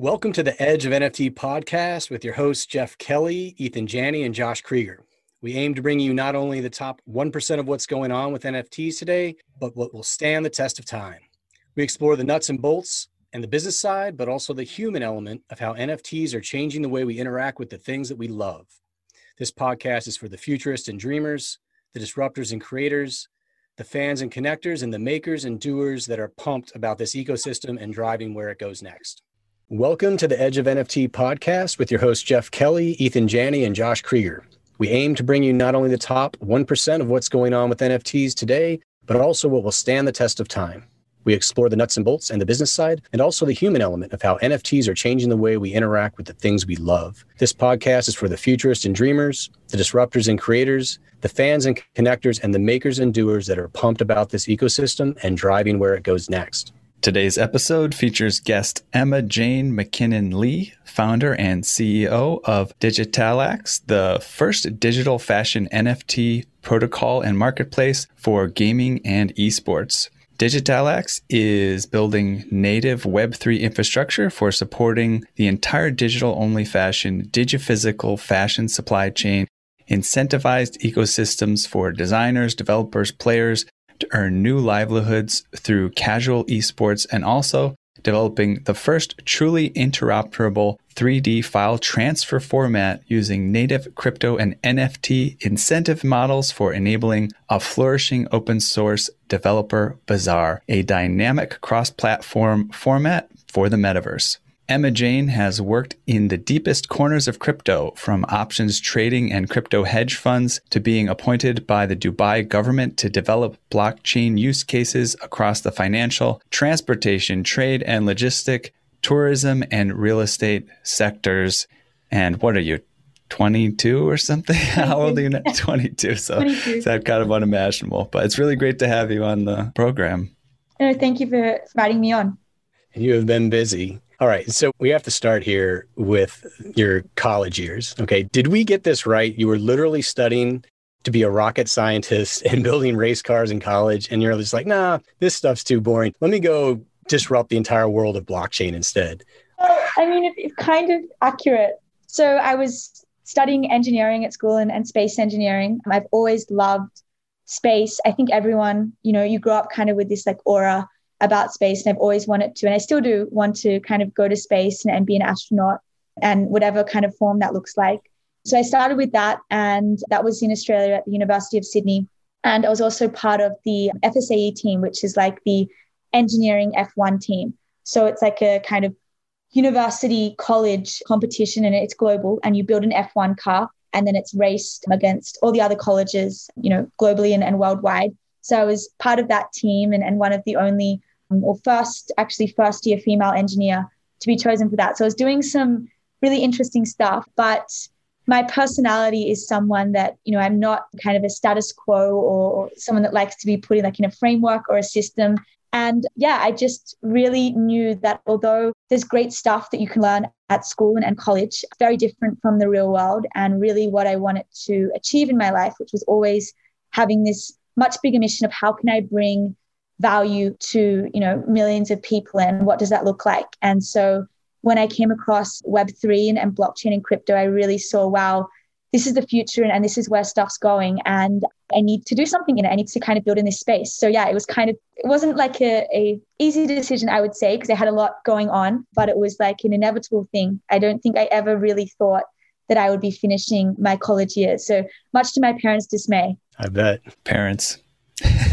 Welcome to the Edge of NFT podcast with your hosts, Jeff Kelley, Eathan Janney, and Josh Kriger. We aim to bring you not only the top 1% of what's going on with NFTs today, but what will stand the test of time. We explore the nuts and bolts and the business side, but also the human element of how NFTs are changing the way we interact with the things that we love. This podcast is for the futurists and dreamers, the disruptors and creators, the fans and connectors, and the makers and doers that are pumped about this ecosystem and driving where it goes next. Welcome to the Edge of NFT podcast with your hosts, Jeff Kelley, Eathan Janney, and Josh Kriger. We aim to bring you not only the top 1% of what's going on with NFTs today, but also what will stand the test of time. We explore the nuts and bolts and the business side, and also the human element of how NFTs are changing the way we interact with the things we love. This podcast is for the futurists and dreamers, the disruptors and creators, the fans and connectors, and the makers and doers that are pumped about this ecosystem and driving where it goes next. Today's episode features guest Emma Jane Mackinnon Lee, founder and CEO of Digitalax, the first digital fashion NFT protocol and marketplace for gaming and esports. Digitalax is building native Web3 infrastructure for supporting the entire digital only fashion, digiphysical fashion supply chain, incentivized ecosystems for designers, developers, players, to earn new livelihoods through casual esports and also developing the first truly interoperable 3D file transfer format using native crypto and NFT incentive models for enabling a flourishing open source developer bazaar, a dynamic cross platform format for the metaverse. Emma Jane has worked in the deepest corners of crypto, from options trading and crypto hedge funds to being appointed by the Dubai government to develop blockchain use cases across the financial, transportation, trade, and logistic, tourism, and real estate sectors. And what are you, 22 or something? How old are you now? 22. So 22. that kind of unimaginable. But it's really great to have you on the program. No, thank you for inviting me on. You have been busy. All right. So we have to start here with your college years. Okay. Did we get this right? You were literally studying to be a rocket scientist and building race cars in college. And you're just like, nah, this stuff's too boring. Let me go disrupt the entire world of blockchain instead. Well, I mean, it's kind of accurate. So I was studying engineering at school and, and space engineering. I've always loved space. I think everyone, you know, you grow up kind of with this like aura about space and I've always wanted to, and I still do want to kind of go to space and, and be an astronaut and whatever kind of form that looks like. So I started with that, and that was in Australia at the University of Sydney. And I was also part of the FSAE team, which is like the engineering F1 team. So it's like a kind of university college competition and it's global and you build an F1 car and then it's raced against all the other colleges, you know, globally and, and worldwide. So I was part of that team and, and one of the only Um, or first, actually, first year female engineer to be chosen for that. So I was doing some really interesting stuff, but my personality is someone that, you know, I'm not kind of a status quo or someone that likes to be put in like in a framework or a system. And yeah, I just really knew that although there's great stuff that you can learn at school and, and college, very different from the real world. And really what I wanted to achieve in my life, which was always having this much bigger mission of how can I bring value to you know millions of people and what does that look like? And so when i came across web3 and, and blockchain and crypto i really saw wow this is the future and, and this is where stuff's going and i need to do something in it. I need to kind of build in this space. So yeah it was kind of it wasn't like a, a easy decision i would say because i had a lot going on but it was like an inevitable thing. I don't think i ever really thought that i would be finishing my college years so much to my parents dismay. I bet. Parents.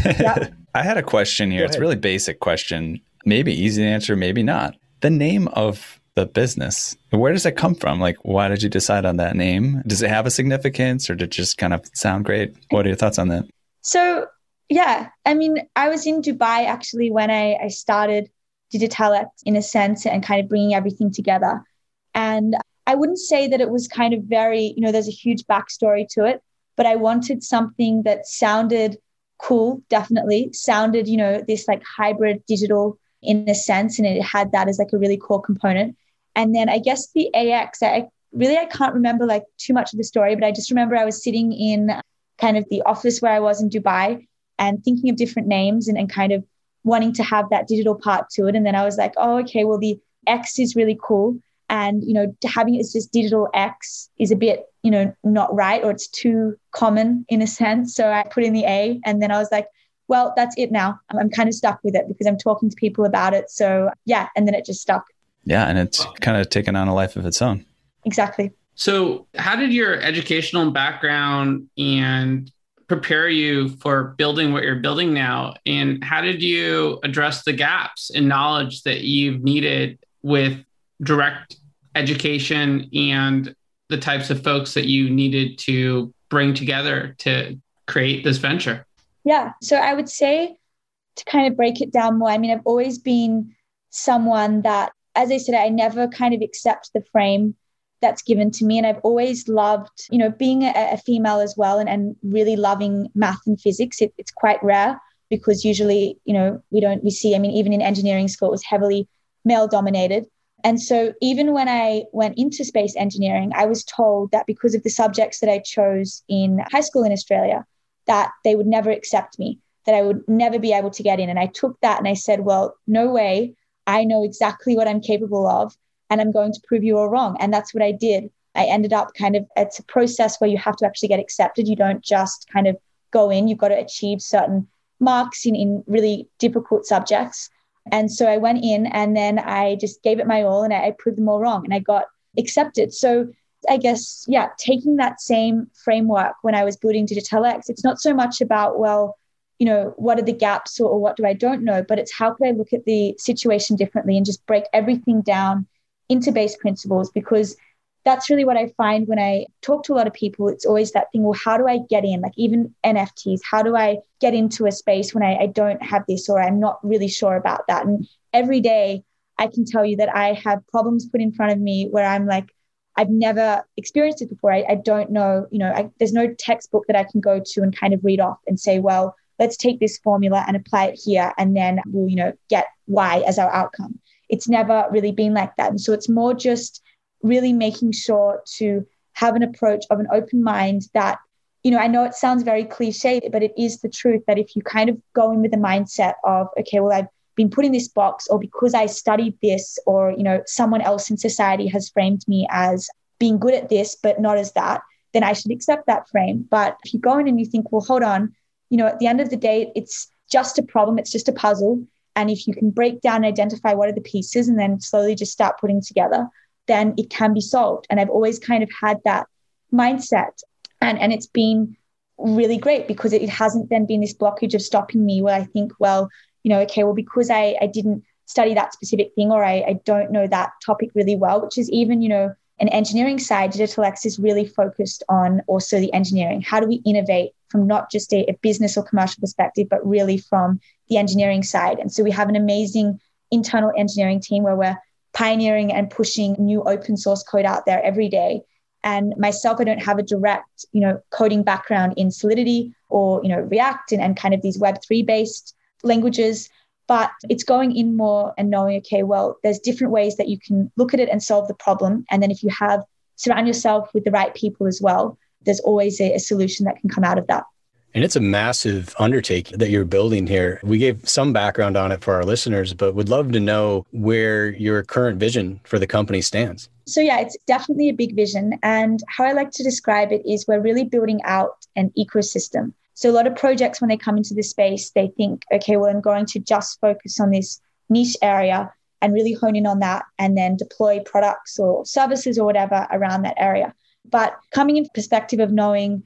Yeah. I had a question here. It's a really basic question. Maybe easy to answer, maybe not. The name of the business, where does it come from? Like, why did you decide on that name? Does it have a significance or did it just kind of sound great? What are your thoughts on that? So, yeah, I mean, I was in Dubai actually when I, I started Digitalax in a sense and kind of bringing everything together. And I wouldn't say that it was kind of very, you know, there's a huge backstory to it, but I wanted something that sounded cool, definitely. Sounded, you know, this like hybrid digital in a sense, and it had that as like a really core component. And then I guess the AX, I really I can't remember like too much of the story, but I just remember I was sitting in kind of the office where I was in Dubai and thinking of different names and, and kind of wanting to have that digital part to it. And then I was like, oh, okay, well, the X is really cool. And, you know, having it as just digital X is a bit, you know, not right or it's too common in a sense. So I put in the A and then I was like, well, that's it now. I'm kind of stuck with it because I'm talking to people about it. So yeah, and then it just stuck. Yeah, and it's kind of taken on a life of its own. Exactly. So, how did your educational background and prepare you for building what you're building now? And how did you address the gaps in knowledge that you've needed with direct education and the types of folks that you needed to bring together to create this venture? Yeah. So I would say to kind of break it down more, I mean, I've always been someone that, as I said, I never kind of accept the frame that's given to me. And I've always loved, you know, being a, a female as well and, and really loving math and physics. It, it's quite rare because usually, you know, we don't, we see, I mean, even in engineering school, it was heavily male dominated. And so even when I went into space engineering, I was told that because of the subjects that I chose in high school in Australia, that they would never accept me, that I would never be able to get in. And I took that and I said, well, no way. I know exactly what I'm capable of, and I'm going to prove you all wrong. And that's what I did. I ended up kind of, it's a process where you have to actually get accepted. You don't just kind of go in, you've got to achieve certain marks in, in really difficult subjects. And so I went in and then I just gave it my all and I, I proved them all wrong and I got accepted. So I guess, yeah, taking that same framework when I was building X, it's not so much about, well, you know, what are the gaps or, or what do I don't know, but it's how could I look at the situation differently and just break everything down into base principles because that's really what I find when I talk to a lot of people. It's always that thing, well, how do I get in? Like even NFTs, how do I get into a space when I, I don't have this or I'm not really sure about that? And every day I can tell you that I have problems put in front of me where I'm like, I've never experienced it before. I, I don't know, you know, I, there's no textbook that I can go to and kind of read off and say, well, let's take this formula and apply it here, and then we'll, you know, get Y as our outcome. It's never really been like that. And so it's more just really making sure to have an approach of an open mind that, you know, I know it sounds very cliche, but it is the truth that if you kind of go in with the mindset of, okay, well, I've been put in this box or because I studied this or you know someone else in society has framed me as being good at this but not as that then I should accept that frame. But if you go in and you think well hold on you know at the end of the day it's just a problem it's just a puzzle. And if you can break down and identify what are the pieces and then slowly just start putting together then it can be solved and I've always kind of had that mindset and and it's been really great because it hasn't then been this blockage of stopping me where I think well you know, okay, well, because I, I didn't study that specific thing or I, I don't know that topic really well, which is even, you know, an engineering side, Digitalax is really focused on also the engineering. How do we innovate from not just a, a, business or commercial perspective, but really from the engineering side? And so we have an amazing internal engineering team where we're pioneering and pushing new open source code out there every day. And myself, I don't have a direct, you know, coding background in Solidity or, you know, React and, and kind of these Web3 based languages, but it's going in more and knowing, okay, well, there's different ways that you can look at it and solve the problem. And then if you have surround yourself with the right people as well, there's always a, a solution that can come out of that. And it's a massive undertaking that you're building here. We gave some background on it for our listeners, but would love to know where your current vision for the company stands. So, yeah, it's definitely a big vision. And how I like to describe it is we're really building out an ecosystem. So a lot of projects, when they come into the space, they think, okay, well, I'm going to just focus on this niche area and really hone in on that and then deploy products or services or whatever around that area. But coming in perspective of knowing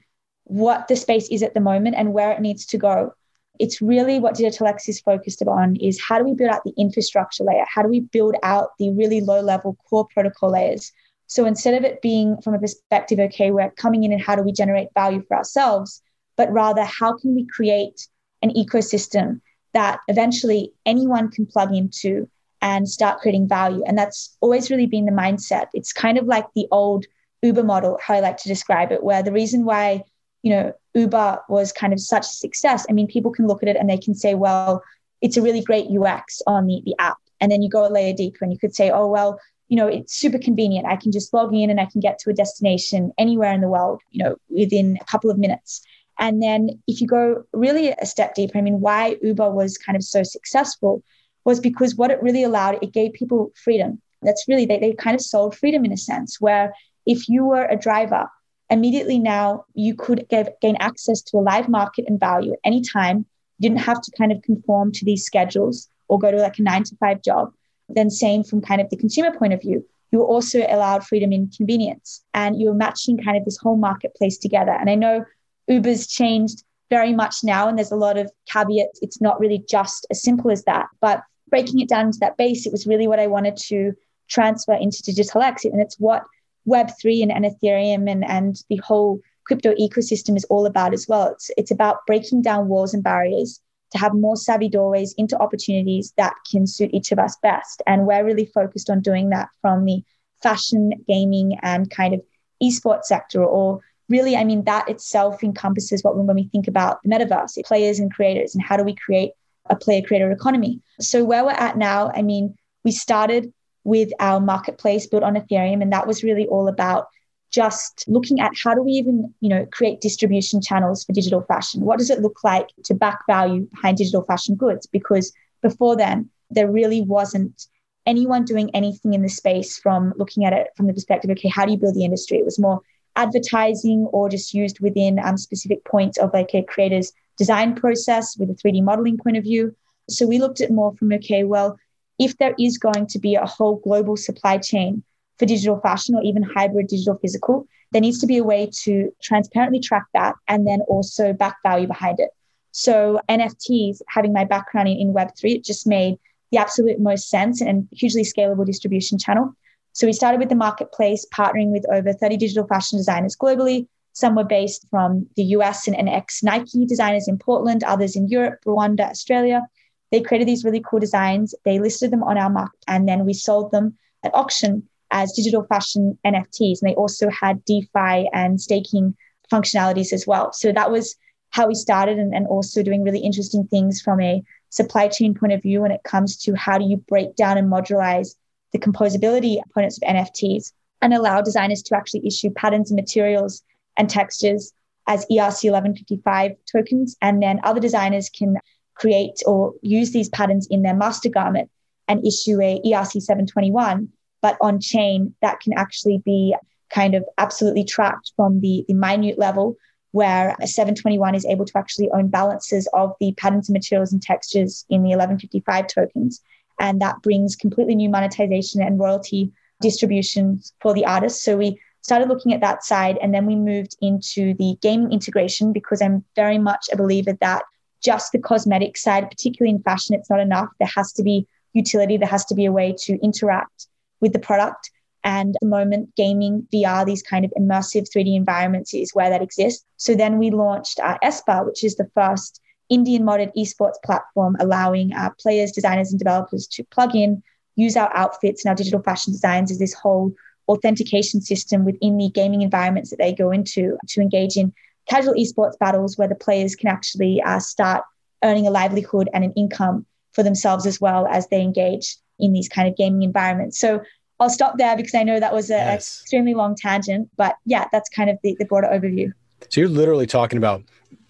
what the space is at the moment and where it needs to go, it's really what Digitalax is focused on is how do we build out the infrastructure layer? How do we build out the really low level core protocol layers? So instead of it being from a perspective, okay, we're coming in and how do we generate value for ourselves? but rather how can we create an ecosystem that eventually anyone can plug into and start creating value. And that's always really been the mindset. It's kind of like the old Uber model, how I like to describe it, where the reason why, you know, Uber was kind of such a success, I mean, people can look at it and they can say, well, it's a really great UX on the, the app. And then you go a layer deeper and you could say, oh, well, you know, it's super convenient. I can just log in and I can get to a destination anywhere in the world, you know, within a couple of minutes. And then if you go really a step deeper, I mean, why Uber was kind of so successful was because what it really allowed, it gave people freedom. That's really, they, they kind of sold freedom in a sense, where if you were a driver, immediately now you could get, gain access to a live market and value at any time. You didn't have to kind of conform to these schedules or go to like a nine to five job. Then, same from kind of the consumer point of view, you were also allowed freedom in convenience and you were matching kind of this whole marketplace together. And I know Uber's changed very much now, and there's a lot of caveats. It's not really just as simple as that. But breaking it down into that base, it was really what I wanted to transfer into Digitalax. And it's what Web3 and, and Ethereum and, and the whole crypto ecosystem is all about as well. It's, it's about breaking down walls and barriers to have more savvy doorways into opportunities that can suit each of us best. And we're really focused on doing that from the fashion, gaming, and kind of esports sector, or really, I mean, that itself encompasses what when we think about the metaverse, players and creators, and how do we create a player creator economy. So, where we're at now, I mean, we started with our marketplace built on Ethereum, and that was really all about just looking at how do we even you know create distribution channels for digital fashion? What does it look like to back value behind digital fashion goods? Because before then there really wasn't anyone doing anything in the space from looking at it from the perspective okay how do you build the industry? It was more advertising or just used within um, specific points of like a creator's design process with a 3d modeling point of view. So we looked at more from okay well if there is going to be a whole global supply chain for digital fashion or even hybrid digital physical, there needs to be a way to transparently track that and then also back value behind it. So NFTs, having my background in, in Web3, it just made the absolute most sense and hugely scalable distribution channel. So we started with the marketplace, partnering with over 30 digital fashion designers globally. Some were based from the US and, and ex Nike designers in Portland, others in Europe, Rwanda, Australia. They created these really cool designs. They listed them on our market, and then we sold them at auction as digital fashion NFTs. And they also had DeFi and staking functionalities as well. So that was how we started and, and also doing really interesting things from a supply chain point of view when it comes to how do you break down and modularize the composability components of NFTs and allow designers to actually issue patterns and materials and textures as ERC 1155 tokens. And then other designers can create or use these patterns in their master garment and issue a ERC 721 but on chain that can actually be kind of absolutely tracked from the, the minute level where a 721 is able to actually own balances of the patterns and materials and textures in the 1155 tokens. And that brings completely new monetization and royalty distributions for the artists. So we started looking at that side and then we moved into the gaming integration because I'm very much a believer that just the cosmetic side, particularly in fashion, it's not enough. There has to be utility, there has to be a way to interact with the product. And at the moment gaming, VR, these kind of immersive 3D environments is where that exists. So then we launched uh, Espa, which is the first Indian modded esports platform, allowing our players, designers, and developers to plug in, use our outfits and our digital fashion designs as this whole authentication system within the gaming environments that they go into to engage in casual esports battles where the players can actually uh, start earning a livelihood and an income for themselves as well as they engage in these kind of gaming environments. So I'll stop there because I know that was an yes. extremely long tangent, but yeah, that's kind of the, the broader overview. So you're literally talking about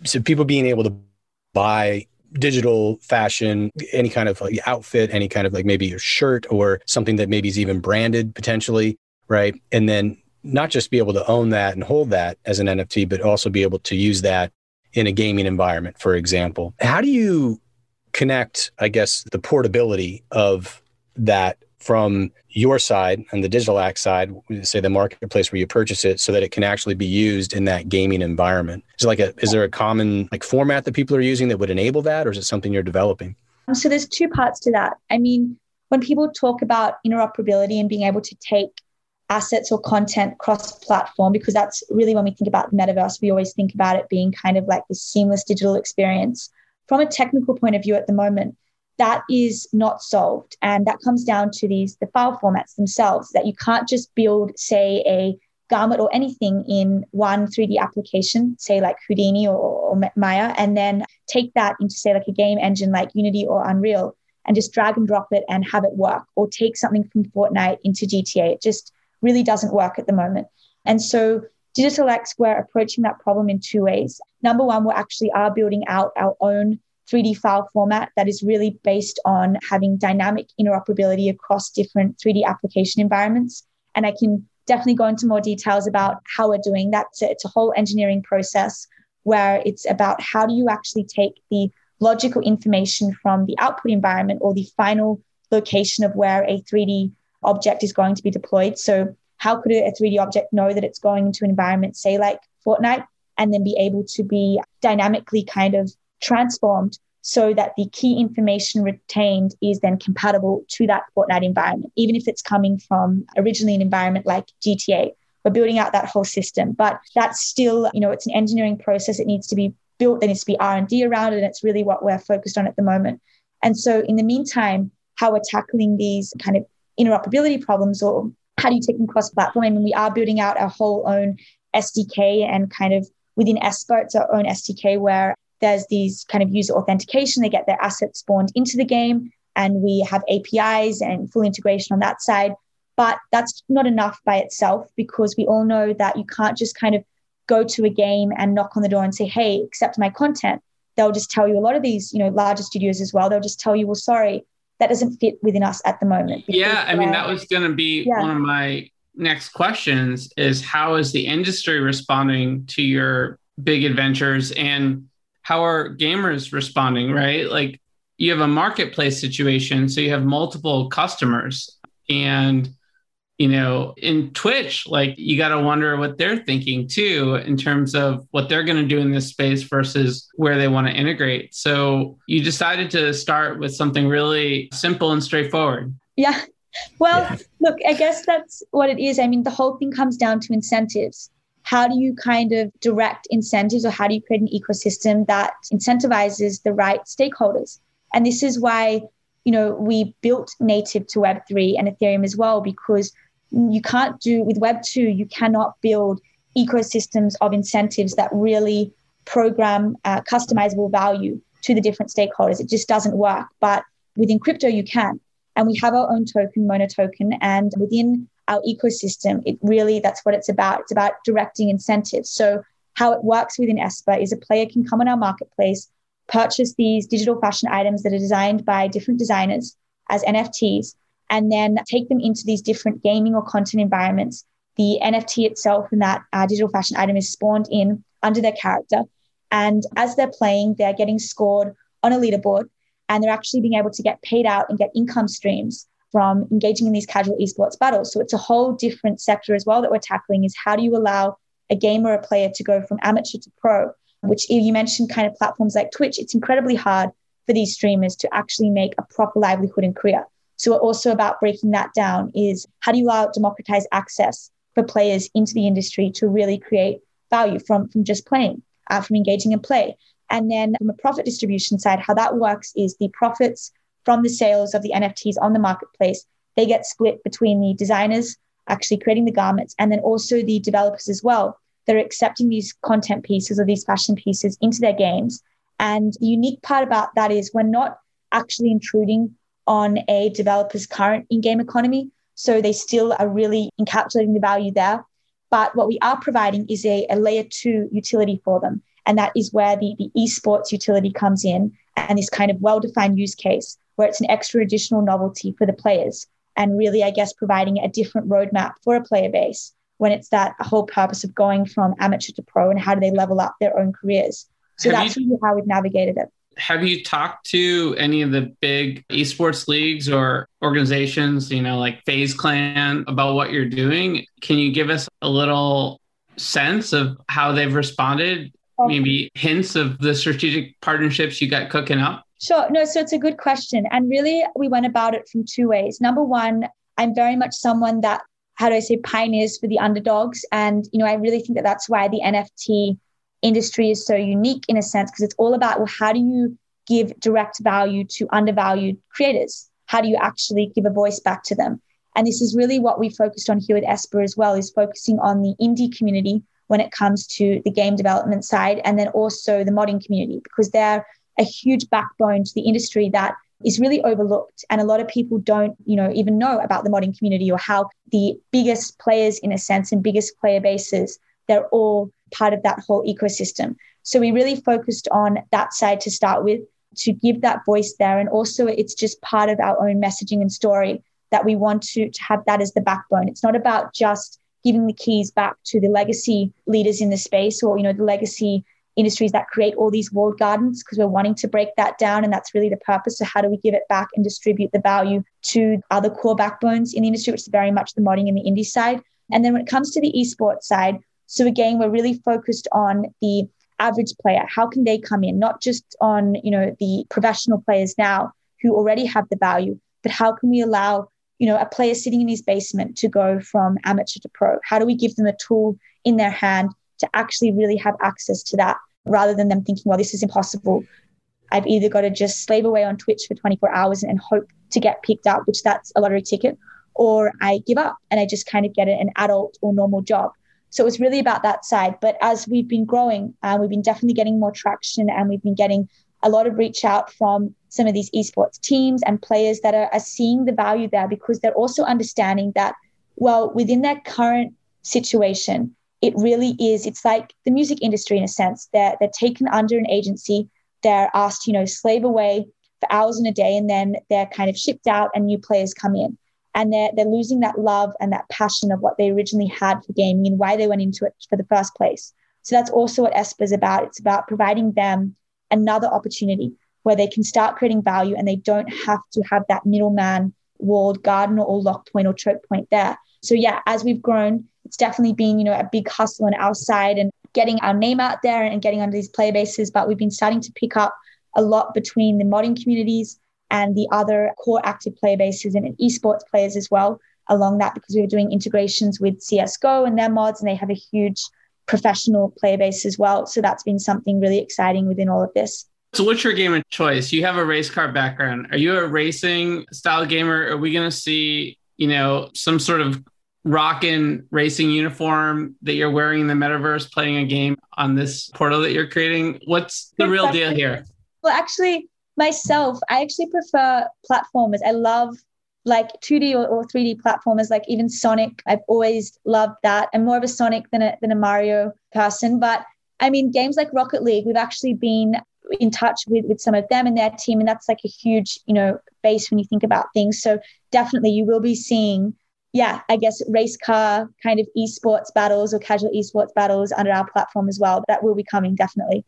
so people being able to buy digital fashion, any kind of like outfit, any kind of like maybe a shirt or something that maybe is even branded potentially, right? And then not just be able to own that and hold that as an NFT, but also be able to use that in a gaming environment, for example. How do you connect, I guess, the portability of that from your side and the Digitalax side, say the marketplace where you purchase it, so that it can actually be used in that gaming environment? Is like a is there a common like format that people are using that would enable that, or is it something you're developing? Um, so there's two parts to that. I mean, when people talk about interoperability and being able to take assets or content cross platform, because that's really when we think about the metaverse, we always think about it being kind of like this seamless digital experience. From a technical point of view at the moment, that is not solved. And that comes down to these the file formats themselves that you can't just build, say, a garment or anything in one 3D application, say like Houdini or, or Maya, and then take that into, say, like a game engine like Unity or Unreal and just drag and drop it and have it work, or take something from Fortnite into GTA. It just really doesn't work at the moment. And so Digitalax, we're approaching that problem in two ways. Number one, we actually are building out our own 3D file format that is really based on having dynamic interoperability across different 3D application environments. And I can definitely go into more details about how we're doing that. It's a, it's a whole engineering process where it's about how do you actually take the logical information from the output environment or the final location of where a 3D object is going to be deployed. So, how could a 3D object know that it's going into an environment, say like Fortnite, and then be able to be dynamically kind of transformed so that the key information retained is then compatible to that Fortnite environment, even if it's coming from originally an environment like GTA. We're building out that whole system, but that's still, you know, it's an engineering process. It needs to be built. There needs to be R and D around it, and it's really what we're focused on at the moment. And so, in the meantime, how we're tackling these kind of interoperability problems, or how do you take them cross-platform? I mean, we are building out our whole own SDK and kind of within ESPA, it's our own SDK where there's these kind of user authentication. They get their assets spawned into the game, and we have APIs and full integration on that side. But that's not enough by itself because we all know that you can't just kind of go to a game and knock on the door and say, hey, accept my content. They'll just tell you a lot of these, you know, larger studios as well. They'll just tell you, well, sorry, that doesn't fit within us at the moment. Yeah, I mean, that was going to be yeah. one of my next questions is how is the industry responding to your big adventures and how are gamers responding, right? Like you have a marketplace situation, so you have multiple customers and you know, in Twitch, like you got to wonder what they're thinking too in terms of what they're going to do in this space versus where they want to integrate. So you decided to start with something really simple and straightforward. Yeah. Well, yeah. look, I guess that's what it is. I mean, the whole thing comes down to incentives how do you kind of direct incentives or how do you create an ecosystem that incentivizes the right stakeholders? And this is why, you know, we built native to Web3 and Ethereum as well, because you can't do with Web2, you cannot build ecosystems of incentives that really program uh, customizable value to the different stakeholders. It just doesn't work. But within crypto, you can. And we have our own token, MONA Token. And within our ecosystem. It really, that's what it's about. It's about directing incentives. So, how it works within ESPA is a player can come on our marketplace, purchase these digital fashion items that are designed by different designers as NFTs, and then take them into these different gaming or content environments. The NFT itself and that uh, digital fashion item is spawned in under their character. And as they're playing, they're getting scored on a leaderboard and they're actually being able to get paid out and get income streams from engaging in these casual esports battles. So it's a whole different sector as well that we're tackling is how do you allow a gamer or a player to go from amateur to pro, which you mentioned kind of platforms like Twitch, it's incredibly hard for these streamers to actually make a proper livelihood and career. So also about breaking that down is how do you allow democratize access for players into the industry to really create value from, from just playing, uh, from engaging in play. And then from a profit distribution side, how that works is the profits from the sales of the NFTs on the marketplace, they get split between the designers actually creating the garments and then also the developers as well. They're accepting these content pieces or these fashion pieces into their games. And the unique part about that is we're not actually intruding on a developer's current in game economy. So they still are really encapsulating the value there. But what we are providing is a, a layer two utility for them. And that is where the, the esports utility comes in and this kind of well defined use case where it's an extra additional novelty for the players and really, I guess, providing a different roadmap for a player base when it's that whole purpose of going from amateur to pro and how do they level up their own careers. So have that's you, really how we've navigated it. Have you talked to any of the big esports leagues or organizations, you know, like FaZe Clan about what you're doing? Can you give us a little sense of how they've responded? Maybe hints of the strategic partnerships you got cooking up? Sure. No, so it's a good question. And really, we went about it from two ways. Number one, I'm very much someone that, how do I say, pioneers for the underdogs. And, you know, I really think that that's why the NFT industry is so unique in a sense, because it's all about, well, how do you give direct value to undervalued creators? How do you actually give a voice back to them? And this is really what we focused on here at ESPA as well, is focusing on the indie community when it comes to the game development side, and then also the modding community, because they're a huge backbone to the industry that is really overlooked and a lot of people don't you know even know about the modding community or how the biggest players in a sense and biggest player bases they're all part of that whole ecosystem so we really focused on that side to start with to give that voice there. And also, it's just part of our own messaging and story that we want to, to have that as the backbone. It's not about just giving the keys back to the legacy leaders in the space or, you know, the legacy industries that create all these walled gardens because we're wanting to break that down. And that's really the purpose. So, how do we give it back and distribute the value to other core backbones in the industry, which is very much the modding and the indie side? And then when it comes to the esports side, so again, we're really focused on the average player. How can they come in? Not just on, you know, the professional players now who already have the value, but how can we allow, you know, a player sitting in his basement to go from amateur to pro? How do we give them a tool in their hand to actually really have access to that rather than them thinking, well, this is impossible. I've either got to just slave away on Twitch for 24 hours and hope to get picked up, which that's a lottery ticket, or I give up and I just kind of get an adult or normal job. So it was really about that side. But as we've been growing, uh, we've been definitely getting more traction and we've been getting a lot of reach out from some of these esports teams and players that are, are seeing the value there because they're also understanding that, well, within their current situation, it really is, it's like the music industry in a sense. They're, they're taken under an agency, they're asked, you know, slave away for hours in a day, and then they're kind of shipped out and new players come in and they're, they're losing that love and that passion of what they originally had for gaming and why they went into it for the first place. So that's also what ESPA is about. It's about providing them another opportunity where they can start creating value and they don't have to have that middleman walled garden or lock point or choke point there. So yeah, as we've grown, it's definitely been, you know, a big hustle on our side and getting our name out there and getting under these player bases. But we've been starting to pick up a lot between the modding communities and the other core active player bases and esports players as well along that because we were doing integrations with CSGO and their mods, and they have a huge professional player base as well. So that's been something really exciting within all of this. So, what's your game of choice? You have a race car background. Are you a racing style gamer? Are we going to see, you know, some sort of rockin' racing uniform that you're wearing in the metaverse playing a game on this portal that you're creating? What's the real deal here? Well, actually, myself, I actually prefer platformers. I love like 2D or, or 3D platformers, like even Sonic. I've always loved that. I'm more of a Sonic than a, than a Mario person. But I mean, games like Rocket League, we've actually been in touch with, with some of them and their team. And that's like a huge, you know, base when you think about things. So definitely you will be seeing, yeah, I guess race car kind of esports battles or casual esports battles under our platform as well. That will be coming definitely.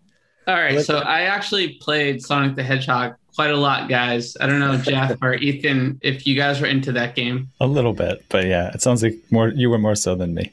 All right. So I actually played Sonic the Hedgehog quite a lot, guys. I don't know, Jeff or Eathan, if you guys were into that game. A little bit, but yeah, it sounds like more you were more so than me.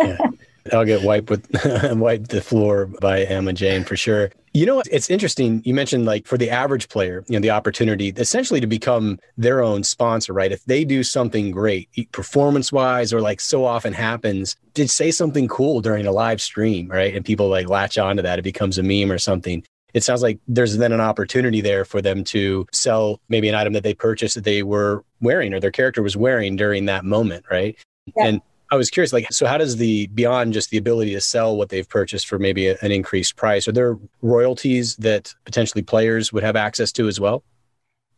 yeah. I'll get wiped with wiped the floor by Emma Jane for sure. You know, it's interesting. You mentioned like for the average player, you know, the opportunity essentially to become their own sponsor, right? If they do something great, performance wise, or like so often happens, did say something cool during a live stream, right? And people like latch onto that. It becomes a meme or something. It sounds like there's then an opportunity there for them to sell maybe an item that they purchased that they were wearing or their character was wearing during that moment, right? Yeah. And I was curious, like, so how does the beyond just the ability to sell what they've purchased for maybe an increased price, are there royalties that potentially players would have access to as well?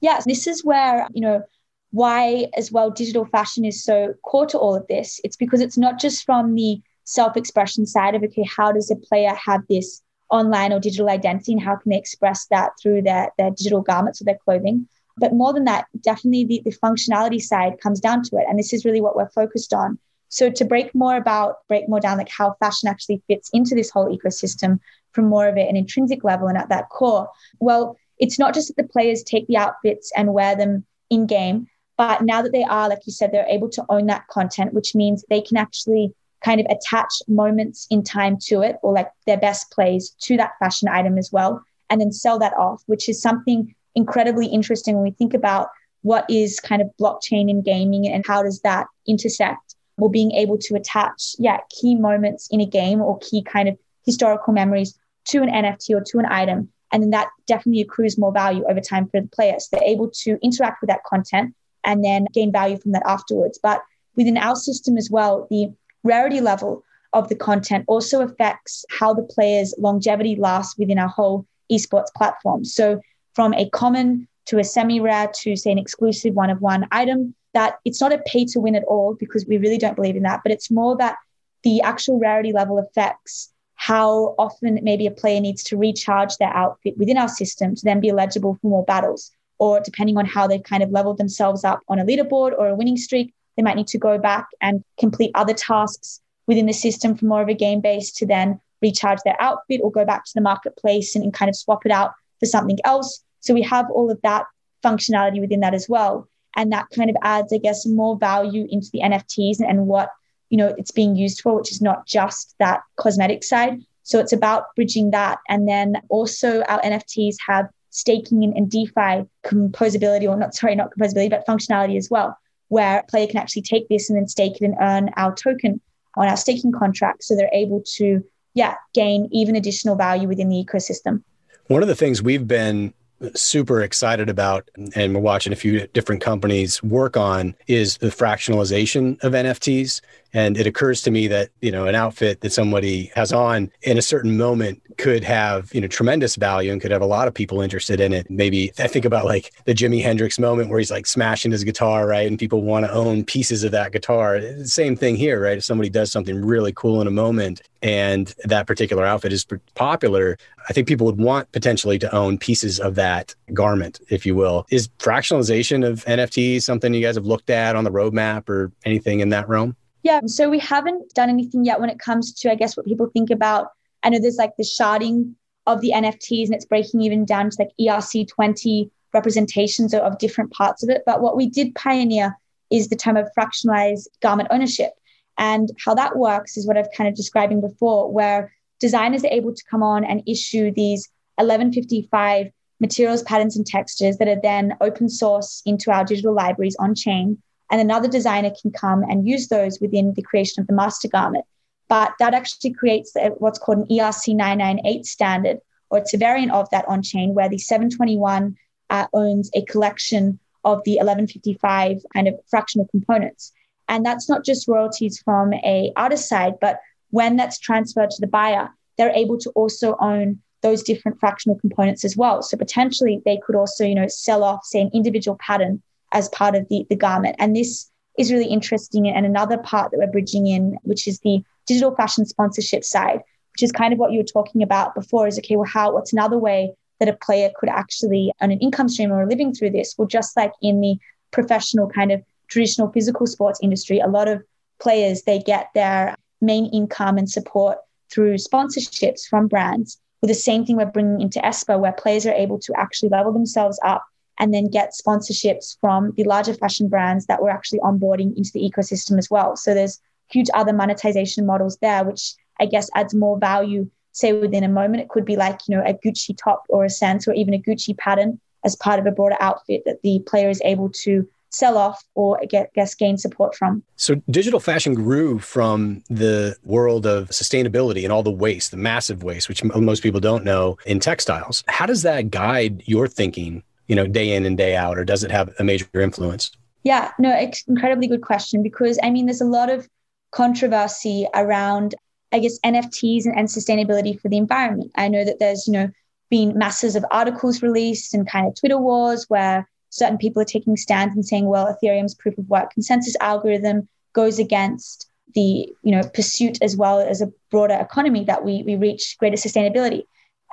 Yes, this is where, you know, why as well digital fashion is so core to all of this. It's because it's not just from the self expression side of, okay, how does a player have this online or digital identity and how can they express that through their, their digital garments or their clothing? But more than that, definitely the, the functionality side comes down to it. And this is really what we're focused on. So to break more about, break more down like how fashion actually fits into this whole ecosystem from more of an intrinsic level and at that core, well, it's not just that the players take the outfits and wear them in game, but now that they are, like you said, they're able to own that content, which means they can actually kind of attach moments in time to it or like their best plays to that fashion item as well, and then sell that off, which is something incredibly interesting when we think about what is kind of blockchain in gaming and how does that intersect or being able to attach, yeah, key moments in a game or key kind of historical memories to an NFT or to an item. And then that definitely accrues more value over time for the players. They're able to interact with that content and then gain value from that afterwards. But within our system as well, the rarity level of the content also affects how the player's longevity lasts within our whole esports platform. So from a common to a semi rare to, say, an exclusive one of one item, that it's not a pay to win at all because we really don't believe in that, but it's more that the actual rarity level affects how often maybe a player needs to recharge their outfit within our system to then be eligible for more battles. Or depending on how they've kind of leveled themselves up on a leaderboard or a winning streak, they might need to go back and complete other tasks within the system for more of a game base to then recharge their outfit or go back to the marketplace and, and kind of swap it out for something else. So we have all of that functionality within that as well. And that kind of adds, I guess, more value into the NFTs and what you know it's being used for, which is not just that cosmetic side. So it's about bridging that. And then also our NFTs have staking and, and DeFi composability, or not sorry, not composability, but functionality as well, where a player can actually take this and then stake it and earn our token on our staking contract. So they're able to, yeah, gain even additional value within the ecosystem. One of the things we've been super excited about and we're watching a few different companies work on is the fractionalization of NFTs and it occurs to me that you know an outfit that somebody has on in a certain moment could have you know tremendous value and could have a lot of people interested in it. Maybe i think about like the jimi hendrix moment where he's like smashing his guitar right? And people want to own pieces of that guitar. Same thing here right? If somebody does something really cool in a moment and that particular outfit is popular i think people would want potentially to own pieces of that garment if you will. Is fractionalization of nfts something you guys have looked at on the roadmap or anything in that realm yeah, so we haven't done anything yet when it comes to, I guess, what people think about. I know there's like the sharding of the NFTs and it's breaking even down to like ERC20 representations of, different parts of it. But what we did pioneer is the term of fractionalized garment ownership. And how that works is what I've kind of describing before, where designers are able to come on and issue these 1155 materials, patterns, and textures that are then open source into our digital libraries on chain and another designer can come and use those within the creation of the master garment. But that actually creates what's called an ERC 998 standard, or it's a variant of that on chain where the 721 uh, owns a collection of the 1155 kind of fractional components. And that's not just royalties from a artist side, but when that's transferred to the buyer, they're able to also own those different fractional components as well. So potentially they could also, you know, sell off, say, an individual pattern as part of the, the garment. And this is really interesting. And another part that we're bridging in, which is the digital fashion sponsorship side, which is kind of what you were talking about before is okay, well, how, what's another way that a player could actually earn an income stream or a living through this? Well, just like in the professional kind of traditional physical sports industry, a lot of players, they get their main income and support through sponsorships from brands. Well, the same thing we're bringing into Espa, where players are able to actually level themselves up and then get sponsorships from the larger fashion brands that we're actually onboarding into the ecosystem as well. So there's huge other monetization models there, which I guess adds more value. Say within a moment, it could be like, you know, a Gucci top or a sense or even a Gucci pattern as part of a broader outfit that the player is able to sell off or get guess gain support from. So digital fashion grew from the world of sustainability and all the waste, the massive waste, which most people don't know in textiles. How does that guide your thinking you know, day in and day out, or does it have a major influence? Yeah, no, it's incredibly good question because I mean, there's a lot of controversy around, I guess, NFTs and, and sustainability for the environment. I know that there's, you know, been masses of articles released and kind of Twitter wars where certain people are taking stands and saying, well, Ethereum's proof of work consensus algorithm goes against the, you know, pursuit as well as a broader economy that we we reach greater sustainability.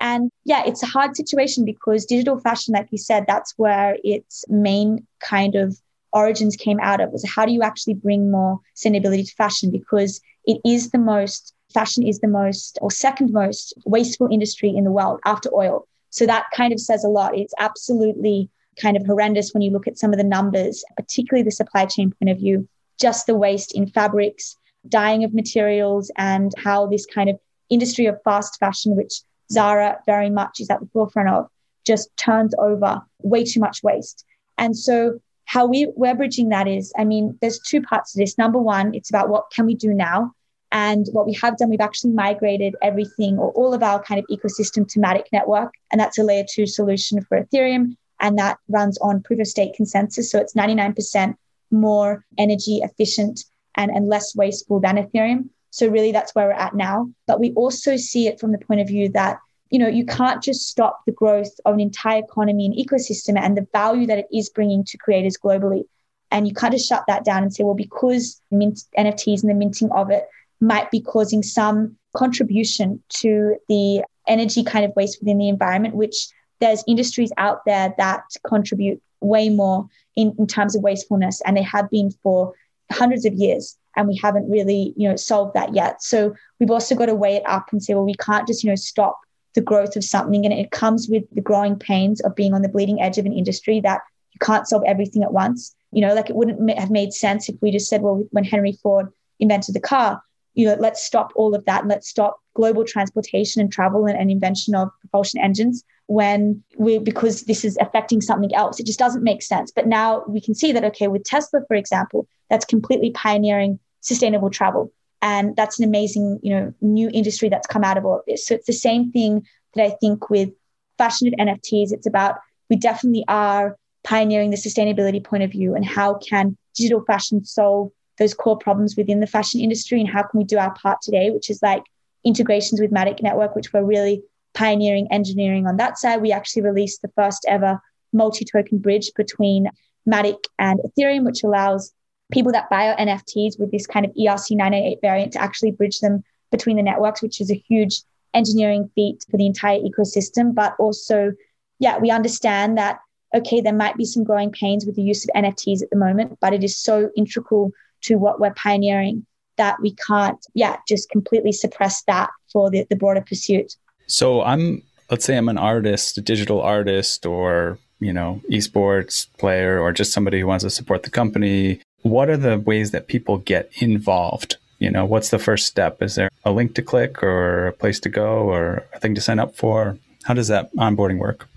And yeah, it's a hard situation because digital fashion, like you said, that's where its main kind of origins came out of was how do you actually bring more sustainability to fashion? Because it is the most fashion is the most or second most wasteful industry in the world after oil. So that kind of says a lot. It's absolutely kind of horrendous when you look at some of the numbers particularly the supply chain point of view just the waste in fabrics dyeing of materials and how this kind of industry of fast fashion which Zara very much is at the forefront of, just turns over way too much waste. And so how we, we're bridging that is, I mean, there's two parts to this. Number one, it's about what can we do now? And what we have done, we've actually migrated everything or all of our kind of ecosystem to Matic network. And that's a layer two solution for Ethereum. And that runs on proof of stake consensus. So it's 99% more energy efficient and, and less wasteful than Ethereum. So really that's where we're at now. But we also see it from the point of view that you know you can't just stop the growth of an entire economy and ecosystem and the value that it is bringing to creators globally and you can't just shut that down and say well because mint nfts and the minting of it might be causing some contribution to the energy kind of waste within the environment, which there's industries out there that contribute way more in, in terms of wastefulness, and they have been for hundreds of years. And we haven't really, you know, solved that yet. So we've also got to weigh it up and say, well, we can't just, you know, stop the growth of something. And it comes with the growing pains of being on the bleeding edge of an industry that you can't solve everything at once. You know, like it wouldn't have made sense if we just said, well, when Henry Ford invented the car, you know, let's stop all of that and let's stop global transportation and travel and, and invention of propulsion engines when we because this is affecting something else. It just doesn't make sense. But now we can see that okay, with Tesla, for example, that's completely pioneering sustainable travel. And that's an amazing, you know, new industry that's come out of all of this. So it's the same thing that I think with fashion and NFTs. It's about we definitely are pioneering the sustainability point of view and how can digital fashion solve those core problems within the fashion industry and how can we do our part today, which is like integrations with Matic Network, which we're really pioneering engineering on that side. We actually released the first ever multi token bridge between Matic and Ethereum, which allows people that buy our NFTs with this kind of ERC 988 variant to actually bridge them between the networks, which is a huge engineering feat for the entire ecosystem. But also, yeah, we understand that, okay, there might be some growing pains with the use of NFTs at the moment, but it is so integral to what we're pioneering that we can't, yeah, just completely suppress that for the, the broader pursuit. So I'm, let's say I'm an artist, a digital artist, or, you know, esports player, or just somebody who wants to support the company. What are the ways that people get involved? You know, what's the first step? Is there a link to click or a place to go or a thing to sign up for? How does that onboarding work?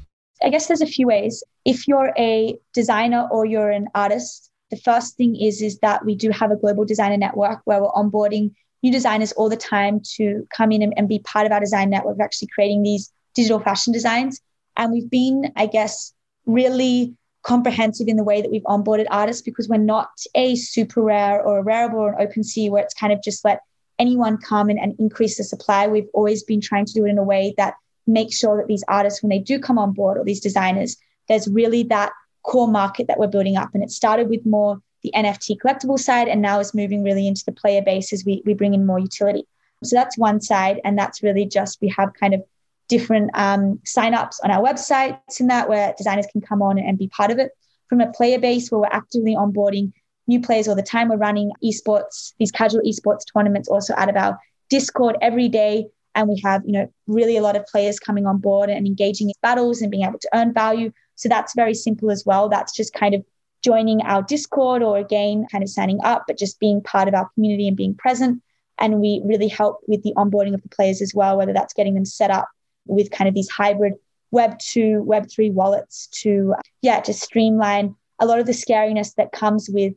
I guess there's a few ways. If you're a designer or you're an artist, the first thing is is that we do have a global designer network where we're onboarding new designers all the time to come in and, and be part of our design network, actually creating these digital fashion designs. And we've been, I guess, really comprehensive in the way that we've onboarded artists because we're not a SuperRare or a Rarible or an OpenSea where it's kind of just let anyone come in and increase the supply. We've always been trying to do it in a way that makes sure that these artists, when they do come on board, or these designers, there's really that core market that we're building up. And it started with more the NFT collectible side and now is moving really into the player base as we, we bring in more utility. So that's one side. And that's really just we have kind of different um, signups on our websites and that where designers can come on and be part of it. From a player base where we're actively onboarding new players all the time, we're running esports, these casual esports tournaments also out of our Discord every day. And we have, you know, really a lot of players coming on board and engaging in battles and being able to earn value. So that's very simple as well. That's just kind of joining our Discord or again, kind of signing up, but just being part of our community and being present. And we really help with the onboarding of the players as well, whether that's getting them set up with kind of these hybrid Web 2, Web 3 wallets to, yeah, to streamline a lot of the scariness that comes with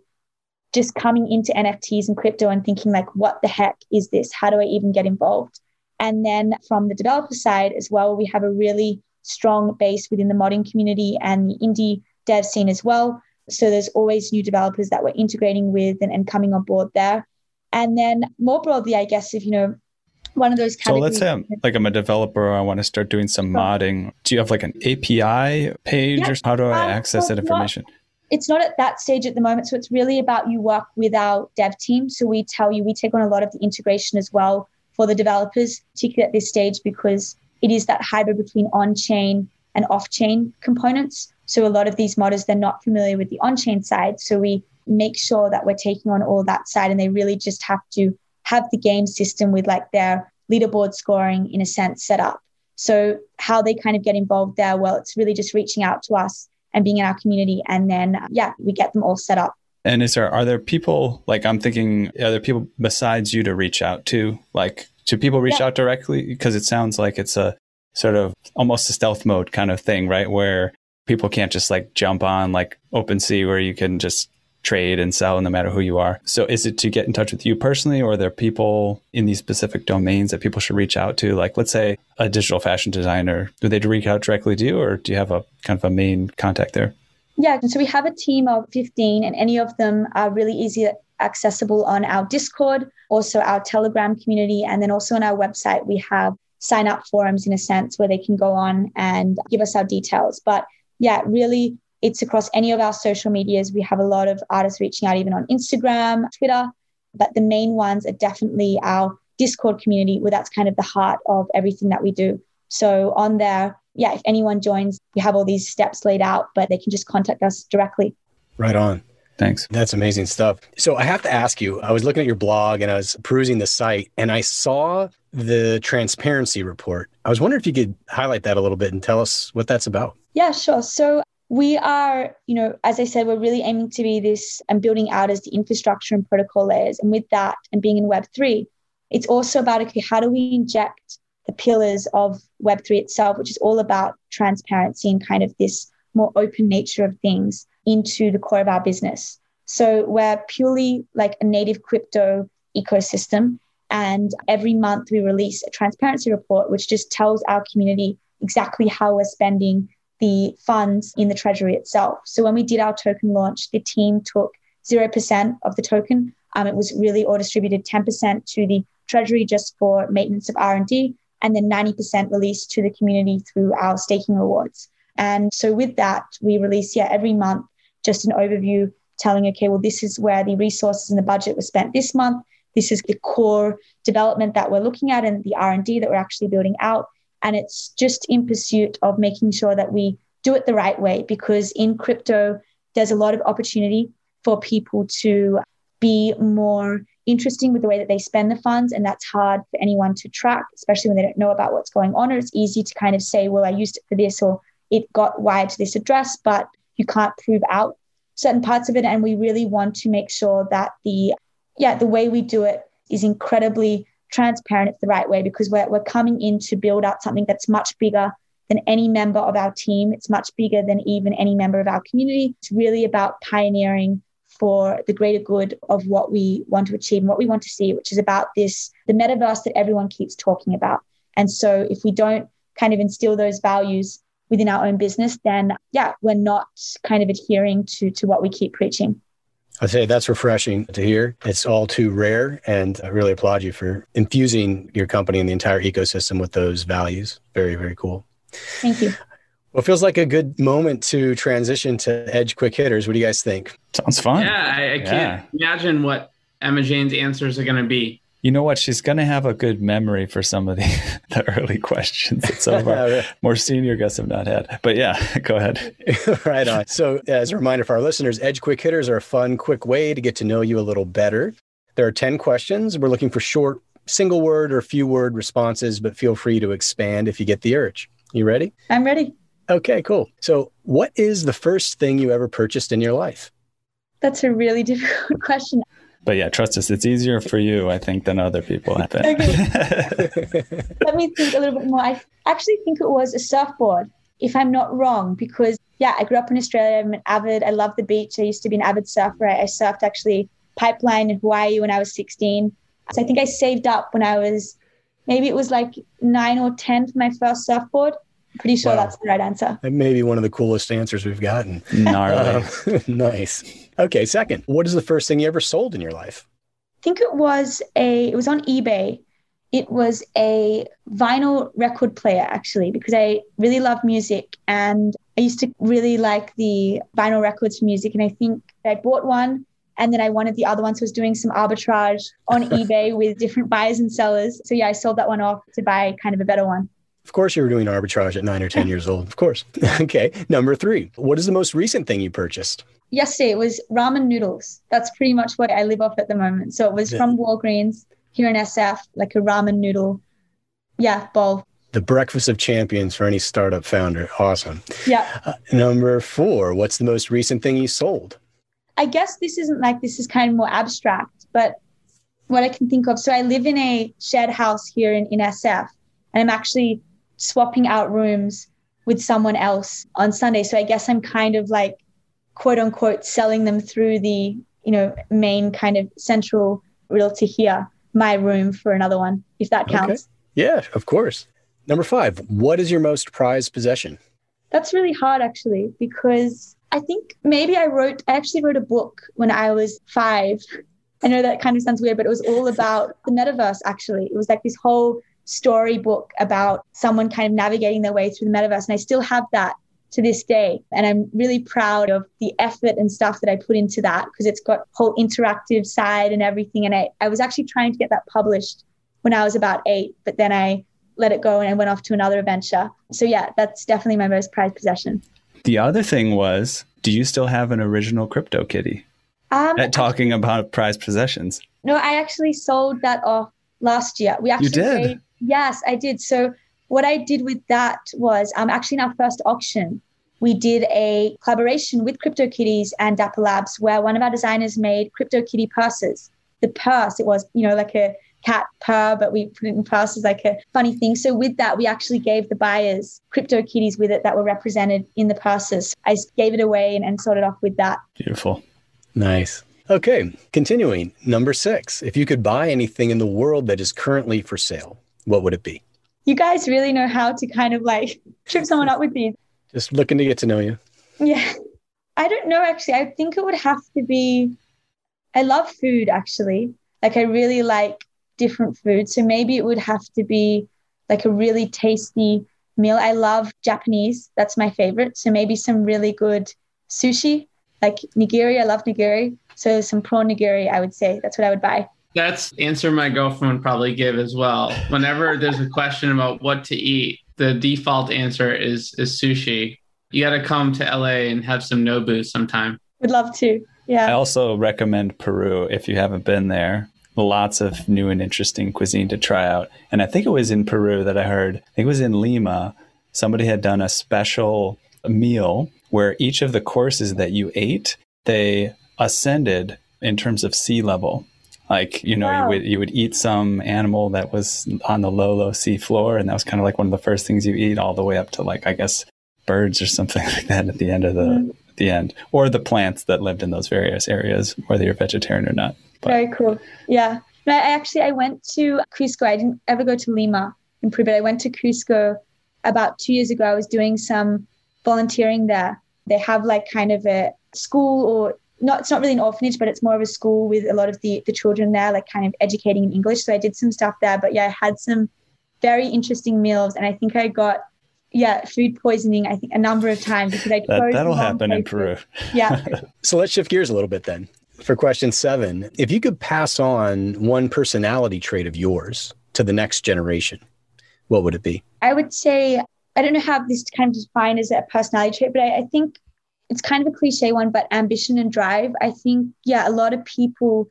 just coming into NFTs and crypto and thinking, like, what the heck is this? How do I even get involved? And then from the developer side as well, we have a really strong base within the modding community and the indie dev scene as well. So there's always new developers that we're integrating with and, and coming on board there. And then more broadly, I guess if you know one of those So let's say I'm like I'm a developer, I want to start doing some modding. Do you have like an API page yeah. or how do I um, access that information? Not, it's not at that stage at the moment. So it's really about you work with our dev team. So we tell you we take on a lot of the integration as well for the developers, particularly at this stage because it is that hybrid between on-chain and off-chain components. So a lot of these modders, they're not familiar with the on-chain side. So we make sure that we're taking on all that side and they really just have to have the game system with like their leaderboard scoring in a sense set up. So how they kind of get involved there, well, it's really just reaching out to us and being in our community. And then, uh, yeah, we get them all set up. And is there, are there people, like I'm thinking, are there people besides you to reach out to? Like do people reach yeah. out directly? Because it sounds like it's a sort of almost a stealth mode kind of thing, right? Where people can't just like jump on like OpenSea where you can just trade and sell no matter who you are. So is it to get in touch with you personally or are there people in these specific domains that people should reach out to? Like let's say a digital fashion designer, do they reach out directly to you or do you have a kind of a main contact there? Yeah, so we have a team of 15 and any of them are really easy accessible on our Discord, also our Telegram community, and then also on our website, we have sign up forums in a sense where they can go on and give us our details. But yeah, really, it's across any of our social medias. We have a lot of artists reaching out, even on Instagram, Twitter. But the main ones are definitely our Discord community, where that's kind of the heart of everything that we do. So on there, yeah, if anyone joins, we have all these steps laid out, but they can just contact us directly. Right on. Thanks. That's amazing stuff. So I have to ask you, I was looking at your blog and I was perusing the site and I saw the transparency report. I was wondering if you could highlight that a little bit and tell us what that's about. Yeah, sure. So we are, you know, as I said, we're really aiming to be this and building out as the infrastructure and protocol layers. And with that and being in Web3, it's also about, okay, how do we inject the pillars of Web3 itself, which is all about transparency and kind of this more open nature of things into the core of our business. So we're purely like a native crypto ecosystem. And every month we release a transparency report, which just tells our community exactly how we're spending the funds in the treasury itself. So when we did our token launch, the team took 0% of the token. Um, it was really all distributed 10% to the treasury just for maintenance of R&D and then 90% released to the community through our staking rewards. And so with that, we release, yeah, every month, just an overview telling, okay, well, this is where the resources and the budget was spent this month. This is the core development that we're looking at and the R&D that we're actually building out. And it's just in pursuit of making sure that we do it the right way because in crypto, there's a lot of opportunity for people to be more interesting with the way that they spend the funds. And that's hard for anyone to track, especially when they don't know about what's going on. Or it's easy to kind of say, well, I used it for this or it got wired to this address, but you can't prove out certain parts of it. And we really want to make sure that the yeah, the way we do it is incredibly transparent. It's the right way because we're, we're coming in to build out something that's much bigger than any member of our team. It's much bigger than even any member of our community. It's really about pioneering for the greater good of what we want to achieve and what we want to see, which is about this the metaverse that everyone keeps talking about. And so if we don't kind of instill those values within our own business, then yeah, we're not kind of adhering to to what we keep preaching. I'd say that's refreshing to hear. It's all too rare. And I really applaud you for infusing your company and the entire ecosystem with those values. Very, very cool. Thank you. Well, it feels like a good moment to transition to edge quick hitters. What do you guys think? Sounds fun. Yeah, I, I can't imagine what Emma Jane's answers are going to be. You know what? She's going to have a good memory for some of the, the early questions that some of our more senior guests have not had. But yeah, go ahead. right on. So, as a reminder for our listeners, Edge Quick Hitters are a fun, quick way to get to know you a little better. There are 10 questions. We're looking for short, single word or few word responses, but feel free to expand if you get the urge. You ready? I'm ready. Okay, cool. So, what is the first thing you ever purchased in your life? That's a really difficult question. But yeah, trust us, it's easier for you, I think, than other people. I think. Let me think a little bit more. I actually think it was a surfboard, if I'm not wrong, because yeah, I grew up in Australia. I'm an avid, I love the beach. I used to be an avid surfer. I, I surfed actually pipeline in Hawaii when I was 16. So I think I saved up when I was maybe it was like nine or 10 for my first surfboard. Pretty sure wow. that's the right answer. That may be one of the coolest answers we've gotten. Gnarly. Um, nice. Okay, second, what is the first thing you ever sold in your life? I think it was a it was on eBay. It was a vinyl record player actually because I really love music and I used to really like the vinyl records for music and I think I bought one and then I wanted the other one so I was doing some arbitrage on eBay with different buyers and sellers. So yeah, I sold that one off to buy kind of a better one. Of course, you were doing arbitrage at nine or 10 years old. Of course. okay. Number three, what is the most recent thing you purchased? Yesterday, it was ramen noodles. That's pretty much what I live off at the moment. So it was from Walgreens here in SF, like a ramen noodle, yeah, bowl. The breakfast of champions for any startup founder. Awesome. Yeah. Uh, number four, what's the most recent thing you sold? I guess this isn't like this is kind of more abstract, but what I can think of. So I live in a shared house here in, in SF, and I'm actually swapping out rooms with someone else on Sunday. So I guess I'm kind of like quote unquote selling them through the, you know, main kind of central realtor here, my room for another one, if that counts. Okay. Yeah, of course. Number five, what is your most prized possession? That's really hard actually, because I think maybe I wrote, I actually wrote a book when I was five. I know that kind of sounds weird, but it was all about the metaverse actually. It was like this whole storybook about someone kind of navigating their way through the metaverse. And I still have that to this day. And I'm really proud of the effort and stuff that I put into that because it's got whole interactive side and everything. And I, I was actually trying to get that published when I was about eight, but then I let it go and I went off to another adventure. So yeah, that's definitely my most prized possession. The other thing was, do you still have an original Crypto Kitty? Um, At talking about prized possessions. No, I actually sold that off last year. We actually You did? paid- yes, I did. So what I did with that was um actually in our first auction, we did a collaboration with CryptoKitties and Dapper Labs where one of our designers made CryptoKitty purses. The purse, it was, you know, like a cat purr, but we put it in purse as like a funny thing. So with that, we actually gave the buyers crypto kitties with it that were represented in the purses. I gave it away and, and sold it off with that. Beautiful. Nice. Okay, continuing. Number six. If you could buy anything in the world that is currently for sale, what would it be? You guys really know how to kind of like trip someone up with these. Just looking to get to know you. Yeah. I don't know actually. I think it would have to be I love food actually. Like I really like different food. So maybe it would have to be like a really tasty meal. I love Japanese. That's my favorite. So maybe some really good sushi, like nigiri. I love nigiri. So some prawn nigiri, I would say. That's what I would buy. That's the answer my girlfriend would probably give as well. Whenever there's a question about what to eat, the default answer is is sushi. You got to come to LA and have some Nobu sometime. We'd love to. Yeah. I also recommend Peru if you haven't been there. Lots of new and interesting cuisine to try out. And I think it was in Peru that I heard, I think it was in Lima, somebody had done a special meal where each of the courses that you ate, they ascended in terms of sea level. Like, you know, Wow. you would you would eat some animal that was on the low, low sea floor, and that was kind of like one of the first things you eat, all the way up to like I guess birds or something like that at the end of the Mhm. the end, or the plants that lived in those various areas, whether you're vegetarian or not. But Very cool. Yeah. No, I actually I went to Cusco. I didn't ever go to Lima in Peru, but I went to Cusco about two years ago. I was doing some volunteering there. They have like kind of a school or not it's not really an orphanage, but it's more of a school with a lot of the the children there, like kind of educating in English. So I did some stuff there. But yeah, I had some very interesting meals and I think I got yeah, food poisoning, I think a number of times because I that, that'll wrong happen in. Peru. Yeah. So let's shift gears a little bit then. For question seven, if you could pass on one personality trait of yours to the next generation, what would it be? I would say I don't know how this kind of defined as a personality trait, but I, I think it's kind of a cliche one, but ambition and drive. I think, yeah, a lot of people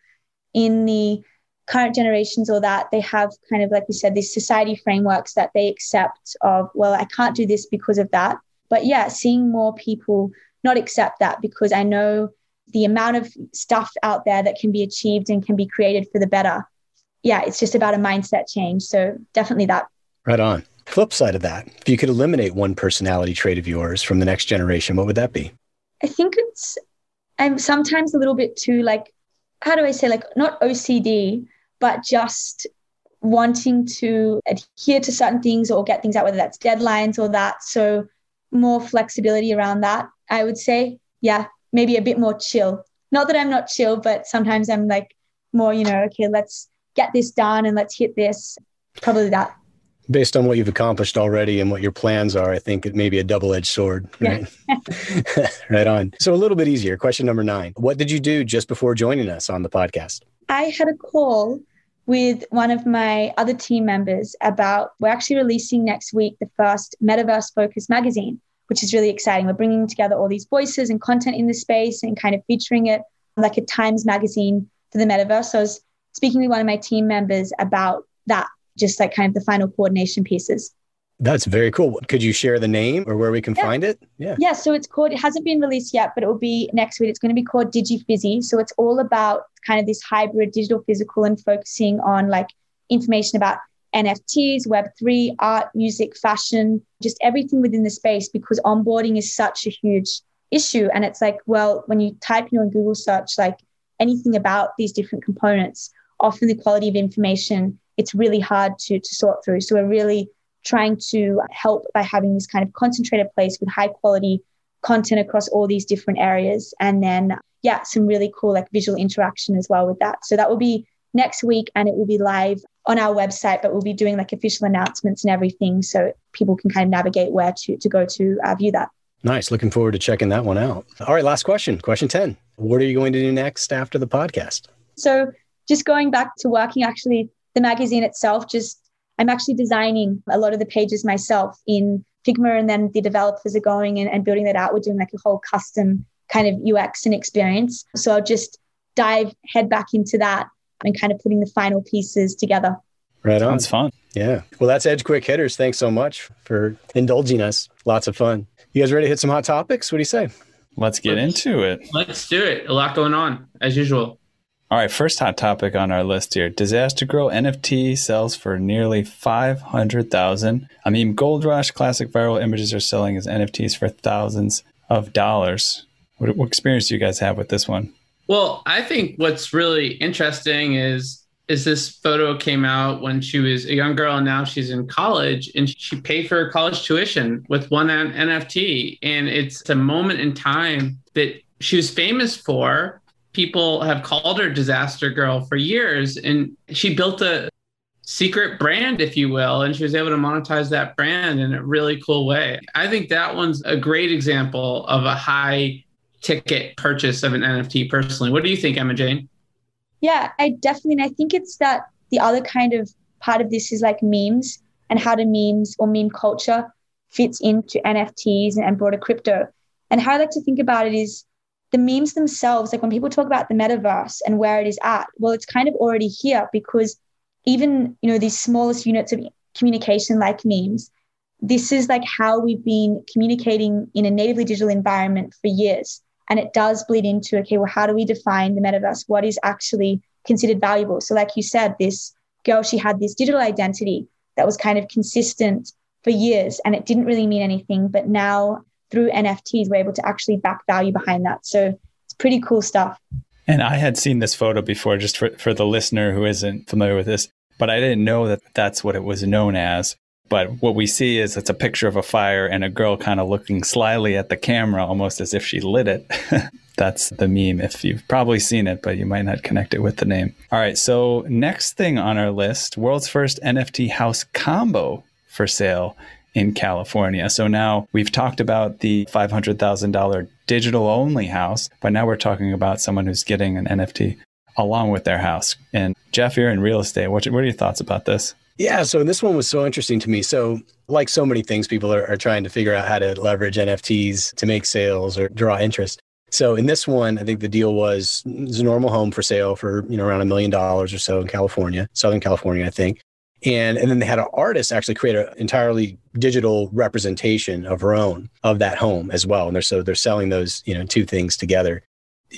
in the current generations or that they have kind of like we said these society frameworks that they accept of well i can't do this because of that but yeah seeing more people not accept that because i know the amount of stuff out there that can be achieved and can be created for the better yeah it's just about a mindset change so definitely that Right on. Flip side of that, if you could eliminate one personality trait of yours from the next generation, what would that be? I think it's I'm sometimes a little bit too like how do I say like not OCD but just wanting to adhere to certain things or get things out whether that's deadlines or that. So more flexibility around that I would say. Yeah maybe a bit more chill. Not that I'm not chill but sometimes I'm like more you know okay let's get this done and let's hit this. Probably that Based on what you've accomplished already and what your plans are, I think it may be a double edged sword. Right? right on. So, a little bit easier. Question number nine What did you do just before joining us on the podcast? I had a call with one of my other team members about we're actually releasing next week the first metaverse focused magazine, which is really exciting. We're bringing together all these voices and content in the space and kind of featuring it like a Times magazine for the metaverse. So I was speaking with one of my team members about that, just like kind of the final coordination pieces. That's very cool. Could you share the name or where we can Yeah. find it? Yeah. Yeah, so it's called, it hasn't been released yet, but it will be next week. It's going to be called DigiFizzy. So it's all about kind of this hybrid digital physical and focusing on like information about NFTs, Web3, art, music, fashion, just everything within the space because onboarding is such a huge issue. And it's like, well, when you type in on Google search, like anything about these different components, often the quality of information, it's really hard to, to sort through. So we're really trying to help by having this kind of concentrated place with high quality content across all these different areas. And then, yeah, some really cool like visual interaction as well with that. So that will be next week and it will be live on our website, but we'll be doing like official announcements and everything so people can kind of navigate where to, to go to uh, view that. Nice. Looking forward to checking that one out. All right, last question. Question 10. What are you going to do next after the podcast? So, just going back to working, actually, the magazine itself, just I'm actually designing a lot of the pages myself in Figma, and then the developers are going and, and building that out. We're doing like a whole custom kind of UX and experience. So, I'll just dive head back into that and kind of putting the final pieces together. Right on. It's fun. Yeah. Well, that's Edge Quick Hitters. Thanks so much for indulging us. Lots of fun. You guys ready to hit some hot topics? What do you say? Let's get into it. Let's do it. A lot going on, as usual. All right, first hot topic on our list here. Disaster Girl NFT sells for nearly 500,000. I mean, Gold Rush classic viral images are selling as NFTs for thousands of dollars. What, what experience do you guys have with this one? Well, I think what's really interesting is is this photo came out when she was a young girl and now she's in college and she paid for her college tuition with one NFT. And it's a moment in time that she was famous for. People have called her disaster girl for years and she built a secret brand, if you will, and she was able to monetize that brand in a really cool way. I think that one's a great example of a high ticket purchase of an NFT personally. What do you think, Emma Jane? Yeah, I definitely, and I think it's that the other kind of part of this is like memes and how the memes or meme culture fits into NFTs and broader crypto. And how I like to think about it is the memes themselves, like when people talk about the metaverse and where it is at, well, it's kind of already here because even, you know, these smallest units of communication like memes, this is like how we've been communicating in a natively digital environment for years. And it does bleed into, okay, well, how do we define the metaverse? What is actually considered valuable? So, like you said, this girl, she had this digital identity that was kind of consistent for years and it didn't really mean anything. But now through NFTs, we're able to actually back value behind that. So it's pretty cool stuff. And I had seen this photo before, just for, for the listener who isn't familiar with this, but I didn't know that that's what it was known as. But what we see is it's a picture of a fire and a girl kind of looking slyly at the camera, almost as if she lit it. That's the meme if you've probably seen it, but you might not connect it with the name. All right. So, next thing on our list world's first NFT house combo for sale in California. So, now we've talked about the $500,000 digital only house, but now we're talking about someone who's getting an NFT along with their house. And, Jeff, you're in real estate. What, are your thoughts about this? Yeah, so this one was so interesting to me. So, like so many things, people are, are trying to figure out how to leverage NFTs to make sales or draw interest. So in this one, I think the deal was it was a normal home for sale for you know around a million dollars or so in California, Southern California, I think. And and then they had an artist actually create an entirely digital representation of her own of that home as well. And they're so they're selling those you know two things together.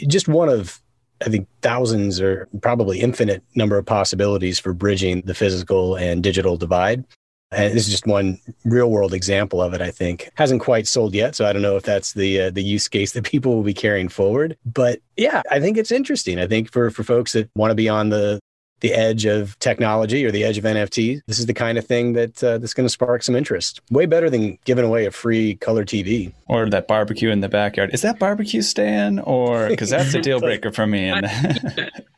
Just one of I think thousands or probably infinite number of possibilities for bridging the physical and digital divide. And this is just one real world example of it. I think hasn't quite sold yet, so I don't know if that's the uh, the use case that people will be carrying forward. But yeah, I think it's interesting. I think for for folks that want to be on the the edge of technology or the edge of NFT, this is the kind of thing that uh, that's going to spark some interest. Way better than giving away a free color TV or that barbecue in the backyard. Is that barbecue stand or because that's a deal breaker for me? And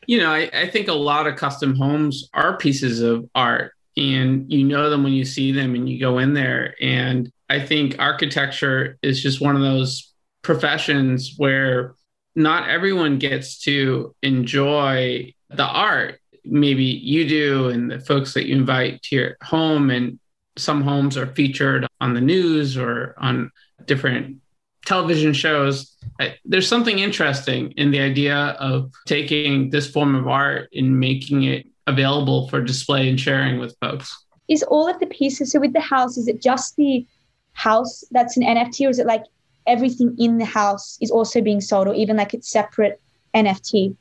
you know, I, I think a lot of custom homes are pieces of art, and you know them when you see them and you go in there. And I think architecture is just one of those professions where not everyone gets to enjoy the art maybe you do and the folks that you invite to your home and some homes are featured on the news or on different television shows. There's something interesting in the idea of taking this form of art and making it available for display and sharing with folks. Is all of the pieces so with the house is it just the house that's an nft or is it like everything in the house is also being sold or even like it's separate nft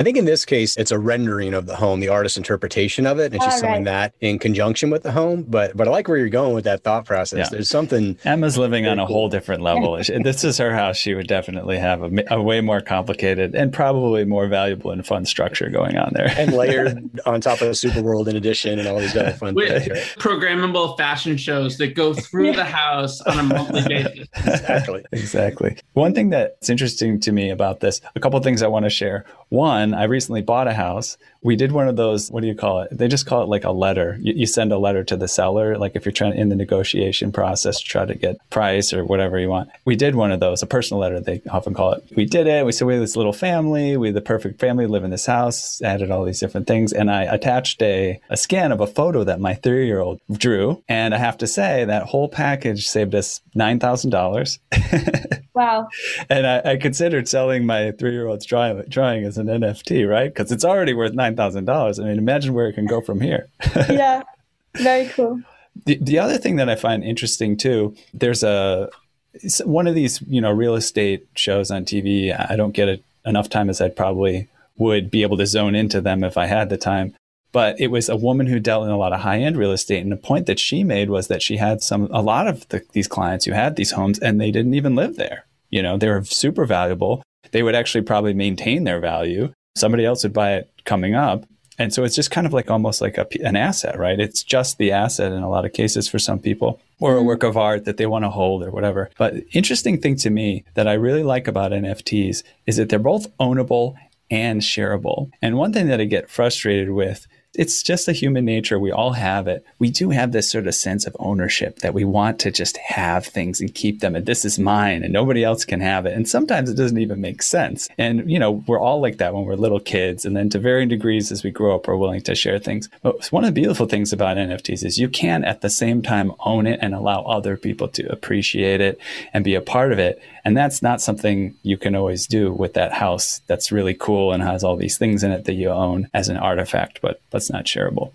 I think in this case, it's a rendering of the home, the artist's interpretation of it, and she's selling that in conjunction with the home. But but I like where you're going with that thought process. Yeah. There's something. Emma's living on a cool. whole different level. this is her house. She would definitely have a, a, way more complicated and probably more valuable and fun structure going on there, and layered on top of the SuperWorld in addition, and all these other fun with things. Right? Programmable fashion shows that go through the house on a monthly basis. Exactly. Exactly. One thing that's interesting to me about this, a couple things I want to share. One I recently bought a house. We did one of those, what do you call it? They just call it like a letter. You, you send a letter to the seller, like if you're trying in the negotiation process to try to get price or whatever you want. We did one of those, a personal letter, they often call it. We did it. We said we have this little family. We have the perfect family, live in this house, added all these different things. And I attached a, a scan of a photo that my three year old drew. And I have to say that whole package saved us $9,000. Wow. and I, I, considered selling my three year old's drawing, drawing as an NFT, right? Because it's already worth $9,000. I mean, imagine where it can go from here. yeah. Very cool. The, the other thing that I find interesting too, there's a one of these, you know, real estate shows on TV. I don't get it enough time as I probably would be able to zone into them if I had the time. But it was a woman who dealt in a lot of high end real estate, and the point that she made was that she had some a lot of the, these clients who had these homes, and they didn't even live there. You know, they were super valuable. They would actually probably maintain their value. Somebody else would buy it coming up. And so it's just kind of like almost like a, an asset, right? It's just the asset in a lot of cases for some people or a mm-hmm. work of art that they want to hold or whatever. But interesting thing to me that I really like about NFTs is that they're both ownable and shareable. And one thing that I get frustrated with it's just a human nature. We all have it. We do have this sort of sense of ownership that we want to just have things and keep them. And this is mine and nobody else can have it. And sometimes it doesn't even make sense. And, you know, we're all like that when we're little kids. And then to varying degrees as we grow up, we're willing to share things. But one of the beautiful things about NFTs is you can at the same time own it and allow other people to appreciate it and be a part of it. And that's not something you can always do with that house that's really cool and has all these things in it that you own as an artifact, but that's not shareable.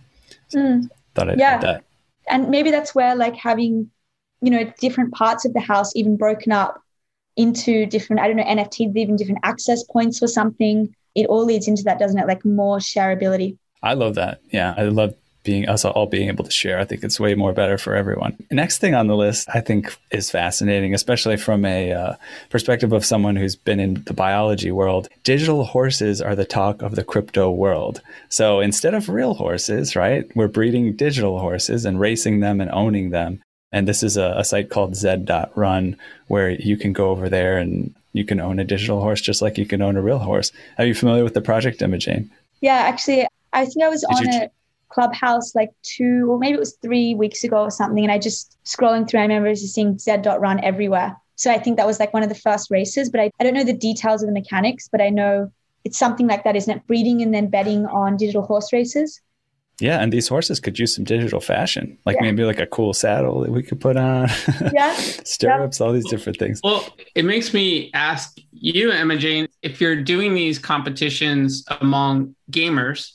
So mm. Thought I'd yeah. that. And maybe that's where like having, you know, different parts of the house even broken up into different, I don't know, NFTs, even different access points for something. It all leads into that, doesn't it? Like more shareability. I love that. Yeah. I love being us all being able to share. I think it's way more better for everyone. next thing on the list, I think, is fascinating, especially from a uh, perspective of someone who's been in the biology world. Digital horses are the talk of the crypto world. So instead of real horses, right, we're breeding digital horses and racing them and owning them. And this is a, a site called Zed.run where you can go over there and you can own a digital horse just like you can own a real horse. Are you familiar with the project, Jane? Yeah, actually, I think I was Did on you, it Clubhouse like two or maybe it was three weeks ago or something. And I just scrolling through, I remember just seeing Zed.run everywhere. So I think that was like one of the first races, but I, I don't know the details of the mechanics, but I know it's something like that, isn't it? Breeding and then betting on digital horse races. Yeah, and these horses could use some digital fashion, like yeah. maybe like a cool saddle that we could put on. Yeah, stirrups, all these different things. Well, it makes me ask you, Emma Jane, if you're doing these competitions among gamers,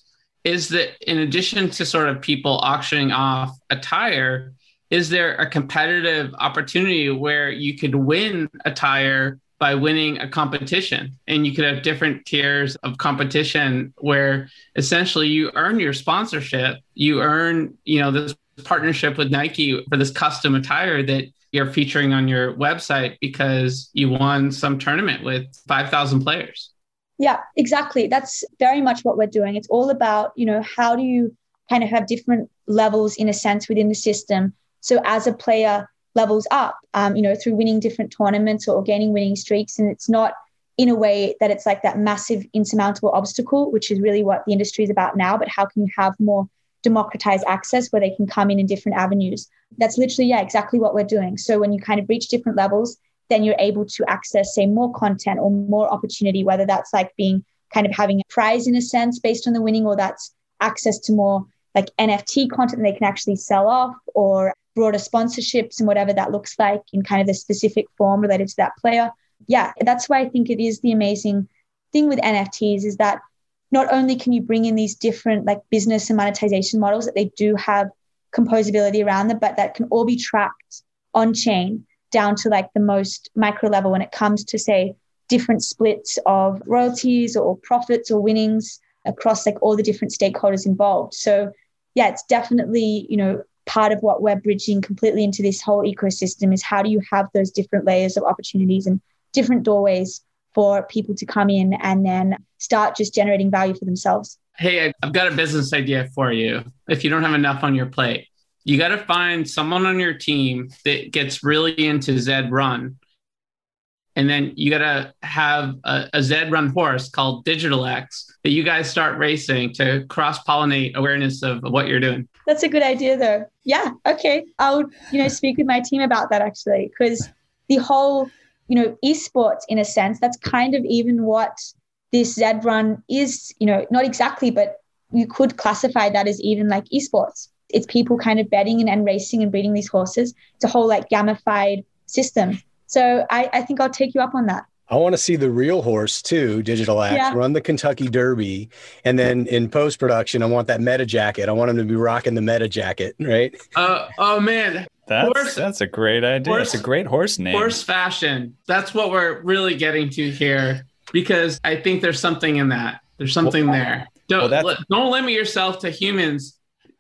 is that in addition to sort of people auctioning off attire, is there a competitive opportunity where you could win a tire by winning a competition? And you could have different tiers of competition where essentially you earn your sponsorship. You earn you know this partnership with nike for this custom attire that you're featuring on your website because you won some tournament with 5000 players yeah, exactly. That's very much what we're doing. It's all about, you know, how do you kind of have different levels in a sense within the system. So as a player levels up, um, you know, through winning different tournaments or gaining winning streaks, and it's not in a way that it's like that massive insurmountable obstacle, which is really what the industry is about now. But how can you have more democratized access where they can come in in different avenues? That's literally, yeah, exactly what we're doing. So when you kind of reach different levels, then you're able to access, say, more content or more opportunity, whether that's like being kind of having a prize in a sense based on the winning, or that's access to more like NFT content they can actually sell off or broader sponsorships and whatever that looks like in kind of the specific form related to that player. Yeah, that's why I think it is the amazing thing with NFTs is that not only can you bring in these different like business and monetization models that they do have composability around them, but that can all be tracked on chain down to like the most micro level when it comes to say different splits of royalties or profits or winnings across like all the different stakeholders involved. So yeah it's definitely you know part of what we're bridging completely into this whole ecosystem is how do you have those different layers of opportunities and different doorways for people to come in and then start just generating value for themselves. Hey i've got a business idea for you if you don't have enough on your plate you got to find someone on your team that gets really into Zed Run and then you got to have a, a Zed run horse called Digitalax that you guys start racing to cross pollinate awareness of what you're doing. That's a good idea, though. Yeah. Okay. I'll you know speak with my team about that actually because the whole you know esports in a sense that's kind of even what this Zed run is. You know, not exactly, but you could classify that as even like esports. It's people kind of betting and, and racing and breeding these horses. It's a whole like gamified system. So I, I think I'll take you up on that. I want to see the real horse too, Digitalax, yeah. run the Kentucky Derby. And then in post production, I want that meta jacket. I want him to be rocking the meta jacket, right? Uh, oh, man. That's, horse, that's a great idea. Horse, That's a great horse name. Horse fashion. That's what we're really getting to here because I think there's something in that. There's something well, there. Don't, well, don't limit yourself to humans.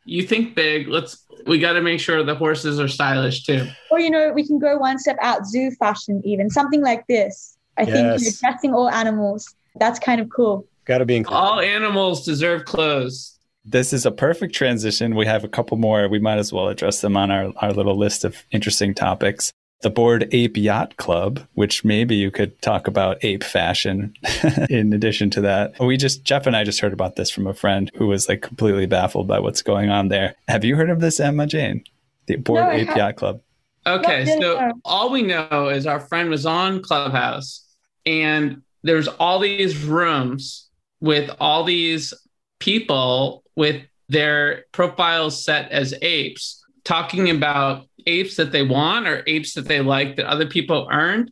You think big. Let's we got to make sure the horses are stylish too. Or you know, we can go one step out, zoo fashion, even something like this. I yes. think you know, dressing all animals. That's kind of cool. Got to be included. All animals deserve clothes. This is a perfect transition. We have a couple more. We might as well address them on our, our little list of interesting topics the Bored Ape Yacht Club, which maybe you could talk about ape fashion in addition to that. We just, Jeff and I just heard about this from a friend who was like completely baffled by what's going on there. Have you heard of this, Emma Jane? The Bored no, Ape Yacht Club. Okay, so all we know is our friend was on Clubhouse and there's all these rooms with all these people with their profiles set as apes talking about apes that they want or apes that they like that other people earned.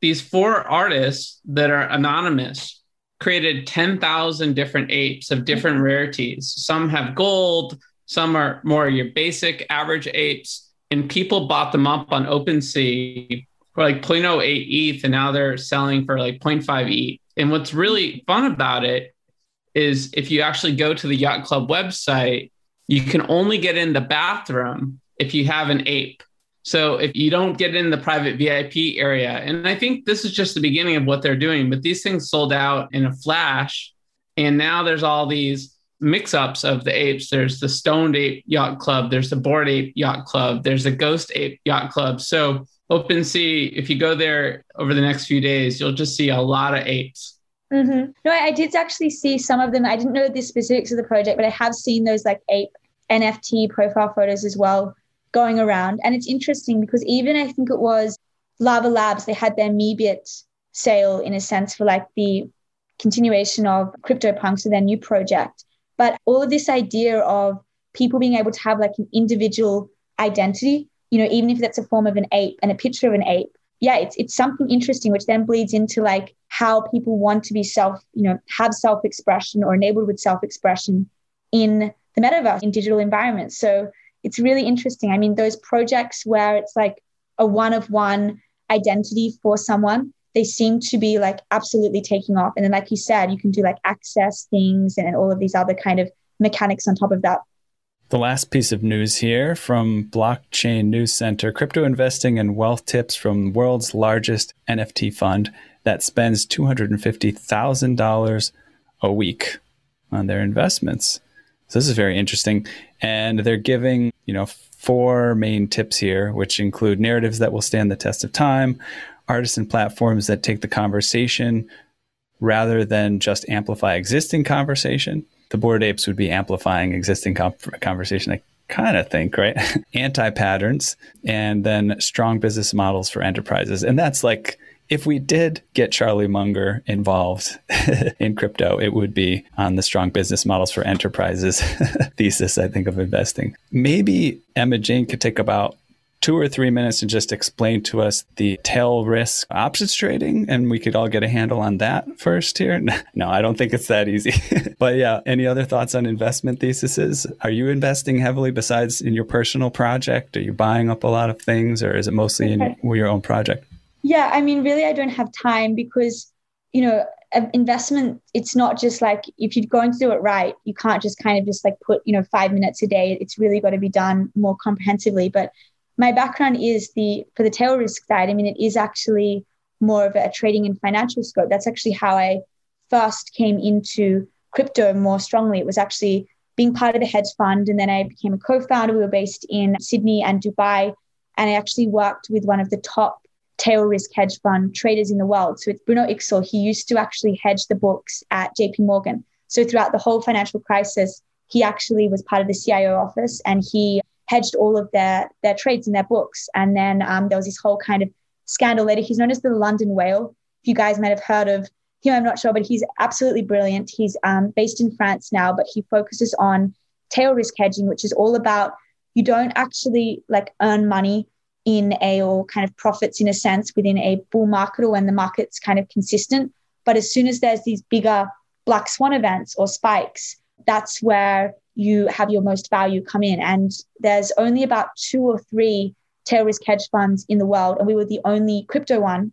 These four artists that are anonymous created 10,000 different apes of different mm-hmm. rarities. Some have gold, some are more your basic average apes, and people bought them up on OpenSea for like 0.08 ETH, and now they're selling for like 0.5 ETH. And what's really fun about it is if you actually go to the Yacht Club website, you can only get in the bathroom if you have an ape. So if you don't get in the private VIP area, and I think this is just the beginning of what they're doing, but these things sold out in a flash. And now there's all these mix ups of the apes. There's the Stoned Ape Yacht Club, there's the Bored Ape Yacht Club, there's the Ghost Ape Yacht Club. So OpenSea, if you go there over the next few days, you'll just see a lot of apes. Mm-hmm. No, I, I did actually see some of them. I didn't know the specifics of the project, but I have seen those like ape NFT profile photos as well going around. And it's interesting because even I think it was Larva Labs, they had their Meebit sale in a sense for like the continuation of CryptoPunks, so their new project. But all of this idea of people being able to have like an individual identity, you know, even if that's a form of an ape and a picture of an ape, yeah, it's it's something interesting, which then bleeds into like how people want to be self, you know, have self-expression or enabled with self-expression in the metaverse in digital environments. So it's really interesting. I mean, those projects where it's like a one of one identity for someone, they seem to be like absolutely taking off. And then, like you said, you can do like access things and all of these other kind of mechanics on top of that. The last piece of news here from Blockchain News Center crypto investing and wealth tips from the world's largest NFT fund that spends $250,000 a week on their investments. So this is very interesting. And they're giving, you know, four main tips here, which include narratives that will stand the test of time, artists and platforms that take the conversation rather than just amplify existing conversation. The Bored Apes would be amplifying existing conversation. I kind of think, right? Anti patterns, and then strong business models for enterprises. And that's like if we did get Charlie Munger involved in crypto, it would be on the strong business models for enterprises thesis, I think, of investing. Maybe Emma Jane could take about two or three minutes and just explain to us the tail risk options trading, and we could all get a handle on that first here. No, I don't think it's that easy. but yeah, any other thoughts on investment theses? Are you investing heavily besides in your personal project? Are you buying up a lot of things, or is it mostly in your own project? Yeah, I mean, really, I don't have time because, you know, uh, investment, it's not just like if you're going to do it right, you can't just kind of just like put, you know, five minutes a day. It's really got to be done more comprehensively. But my background is the, for the tail risk side, I mean, it is actually more of a trading and financial scope. That's actually how I first came into crypto more strongly. It was actually being part of a hedge fund. And then I became a co founder. We were based in Sydney and Dubai. And I actually worked with one of the top tail risk hedge fund traders in the world. So it's Bruno Iksil. He used to actually hedge the books at JP Morgan. So throughout the whole financial crisis, he actually was part of the CIO office and he hedged all of their their trades in their books. And then um, there was this whole kind of scandal later. He's known as the London Whale. If you guys might have heard of him, I'm not sure, but he's absolutely brilliant. He's um, based in France now, but he focuses on tail risk hedging, which is all about you don't actually like earn money in a or kind of profits in a sense within a bull market or when the market's kind of consistent. But as soon as there's these bigger black swan events or spikes, that's where you have your most value come in. And there's only about two or three tail risk hedge funds in the world. And we were the only crypto one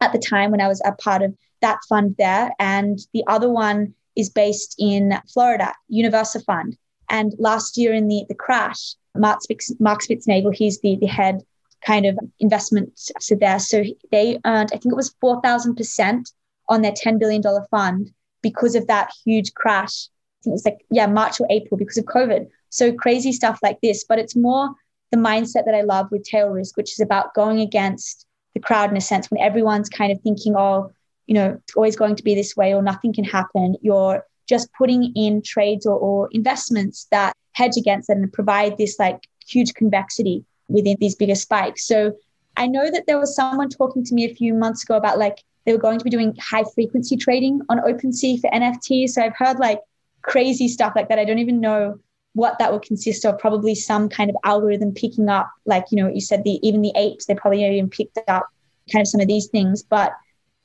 at the time when I was a part of that fund there. And the other one is based in Florida, Universa Fund. And last year in the, the crash, Mark, Spitz, Mark Spitznagel, he's the, the head kind of investment there. So they earned, I think it was 4,000% on their $10 billion fund because of that huge crash. It was like, yeah, March or April because of COVID. So crazy stuff like this. But it's more the mindset that I love with tail risk, which is about going against the crowd in a sense when everyone's kind of thinking, oh, you know, it's always going to be this way or nothing can happen. You're just putting in trades or, or investments that hedge against it and provide this like huge convexity within these bigger spikes. So I know that there was someone talking to me a few months ago about like they were going to be doing high frequency trading on OpenSea for NFTs. So I've heard like crazy stuff like that. I don't even know what that would consist of. Probably some kind of algorithm picking up, like you know, you said the even the apes, they probably even picked up kind of some of these things. But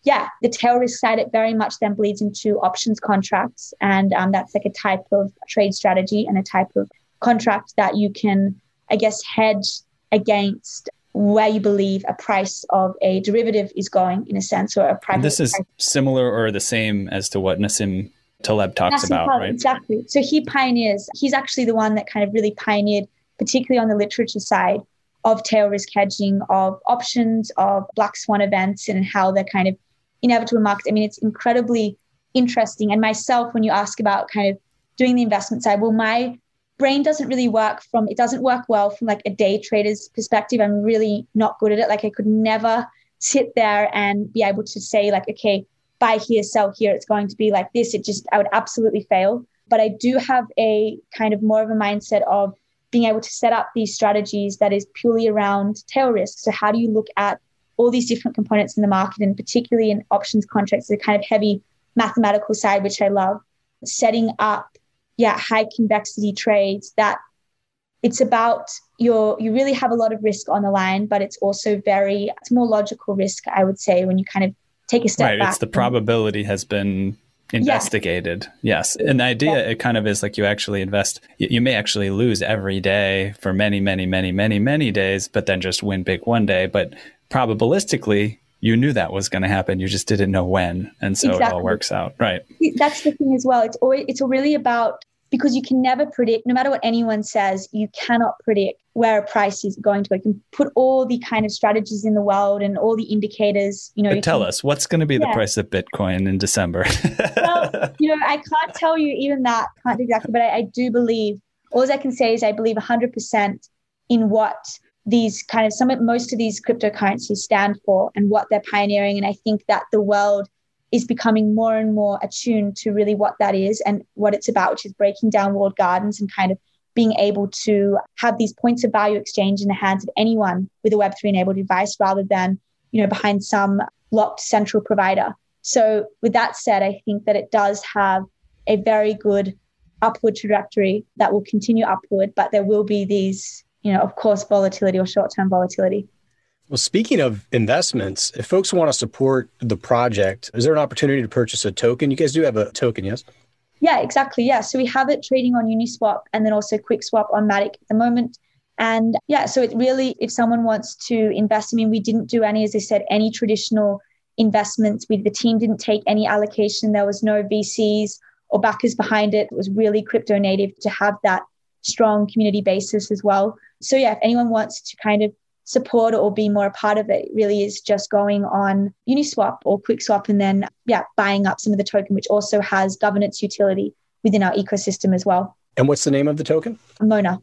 yeah, the tail risk side it very much then bleeds into options contracts, and um, that's like a type of trade strategy and a type of contract that you can, I guess, hedge against where you believe a price of a derivative is going in a sense or a price. This is price. similar or the same as to what Nassim Taleb talks Nassim about, Taleb, right? Exactly. So he pioneers, he's actually the one that kind of really pioneered, particularly on the literature side of tail risk hedging, of options, of black swan events, and how they're kind of inevitable markets. I mean, it's incredibly interesting. And myself, when you ask about kind of doing the investment side, well, my brain doesn't really work from it doesn't work well from like a day trader's perspective i'm really not good at it like i could never sit there and be able to say like okay buy here sell here it's going to be like this. It just i would absolutely fail. But i do have a kind of more of a mindset of being able to set up these strategies that is purely around tail risk. So how do you look at all these different components in the market and particularly in options contracts the kind of heavy mathematical side which i love setting up yeah, high convexity trades that it's about your you really have a lot of risk on the line, but it's also very it's more logical risk, I would say, when you kind of take a step right, back. It's the probability has been investigated. Yeah. Yes. And the idea yeah. it kind of is like you actually invest you may actually lose every day for many, many, many, many, many days, but then just win big one day. But probabilistically, you knew that was going to happen. You just didn't know when, and so exactly. it all works out, right? That's the thing as well. It's always it's really about because you can never predict. No matter what anyone says, you cannot predict where a price is going to go. You can put all the kind of strategies in the world and all the indicators. You know, but tell can, us what's going to be yeah. the price of Bitcoin in December. well, you know, I can't tell you even that. Can't exactly, but I, I do believe. All I can say is I believe 100% in what these kind of some most of these cryptocurrencies stand for and what they're pioneering and i think that the world is becoming more and more attuned to really what that is and what it's about which is breaking down walled gardens and kind of being able to have these points of value exchange in the hands of anyone with a web3 enabled device rather than you know behind some locked central provider so with that said i think that it does have a very good upward trajectory that will continue upward but there will be these you know, of course, volatility or short term volatility. Well, speaking of investments, if folks want to support the project, is there an opportunity to purchase a token? You guys do have a token, yes? Yeah, exactly. Yeah. So we have it trading on Uniswap and then also QuickSwap on Matic at the moment. And yeah, so it really, if someone wants to invest, I mean, we didn't do any, as I said, any traditional investments. We, the team didn't take any allocation. There was no VCs or backers behind it. It was really crypto native to have that strong community basis as well. So yeah, if anyone wants to kind of support or be more a part of it, it really is just going on Uniswap or QuickSwap and then yeah, buying up some of the token, which also has governance utility within our ecosystem as well. And what's the name of the token? Mona.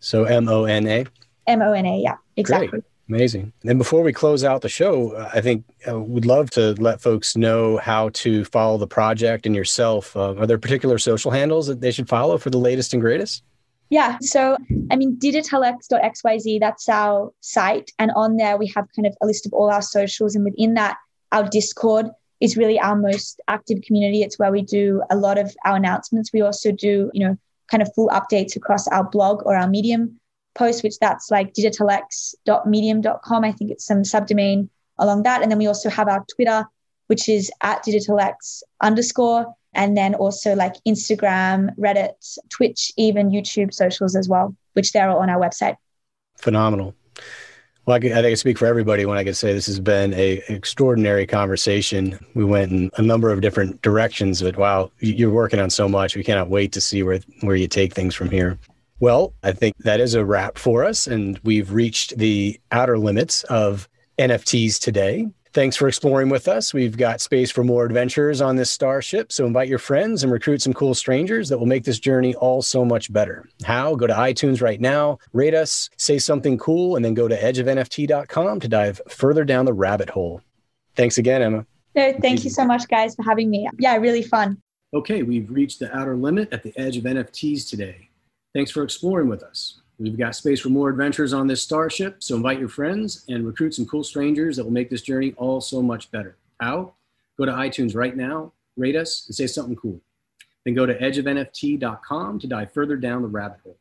So M O N A. M O N A, yeah, exactly. Great. Amazing. And before we close out the show, uh, I think uh, would love to let folks know how to follow the project and yourself. Uh, are there particular social handles that they should follow for the latest and greatest? Yeah. So, I mean, digitalax.xyz, that's our site. And on there, we have kind of a list of all our socials. And within that, our Discord is really our most active community. It's where we do a lot of our announcements. We also do, you know, kind of full updates across our blog or our Medium post, which that's like digitalax.medium.com. I think it's some subdomain along that. And then we also have our Twitter, which is at digitalax underscore. And then also like Instagram, Reddit, Twitch, even YouTube socials as well, which they're all on our website. Phenomenal. Well, I, I, think I speak for everybody when I can say this has been a extraordinary conversation. We went in a number of different directions, but wow, you're working on so much. We cannot wait to see where where you take things from here. Well, I think that is a wrap for us, and we've reached the outer limits of NFTs today. Thanks for exploring with us. We've got space for more adventures on this starship. So invite your friends and recruit some cool strangers that will make this journey all so much better. How? Go to iTunes right now, rate us, say something cool, and then go to edgeofnft.com to dive further down the rabbit hole. Thanks again, Emma. No, thank you so much, guys, for having me. Yeah, really fun. Okay, we've reached the outer limit at the edge of NFTs today. Thanks for exploring with us. We've got space for more adventures on this starship, so invite your friends and recruit some cool strangers that will make this journey all so much better. How? Go to iTunes right now, rate us, and say something cool. Then go to edgeofnft.com to dive further down the rabbit hole.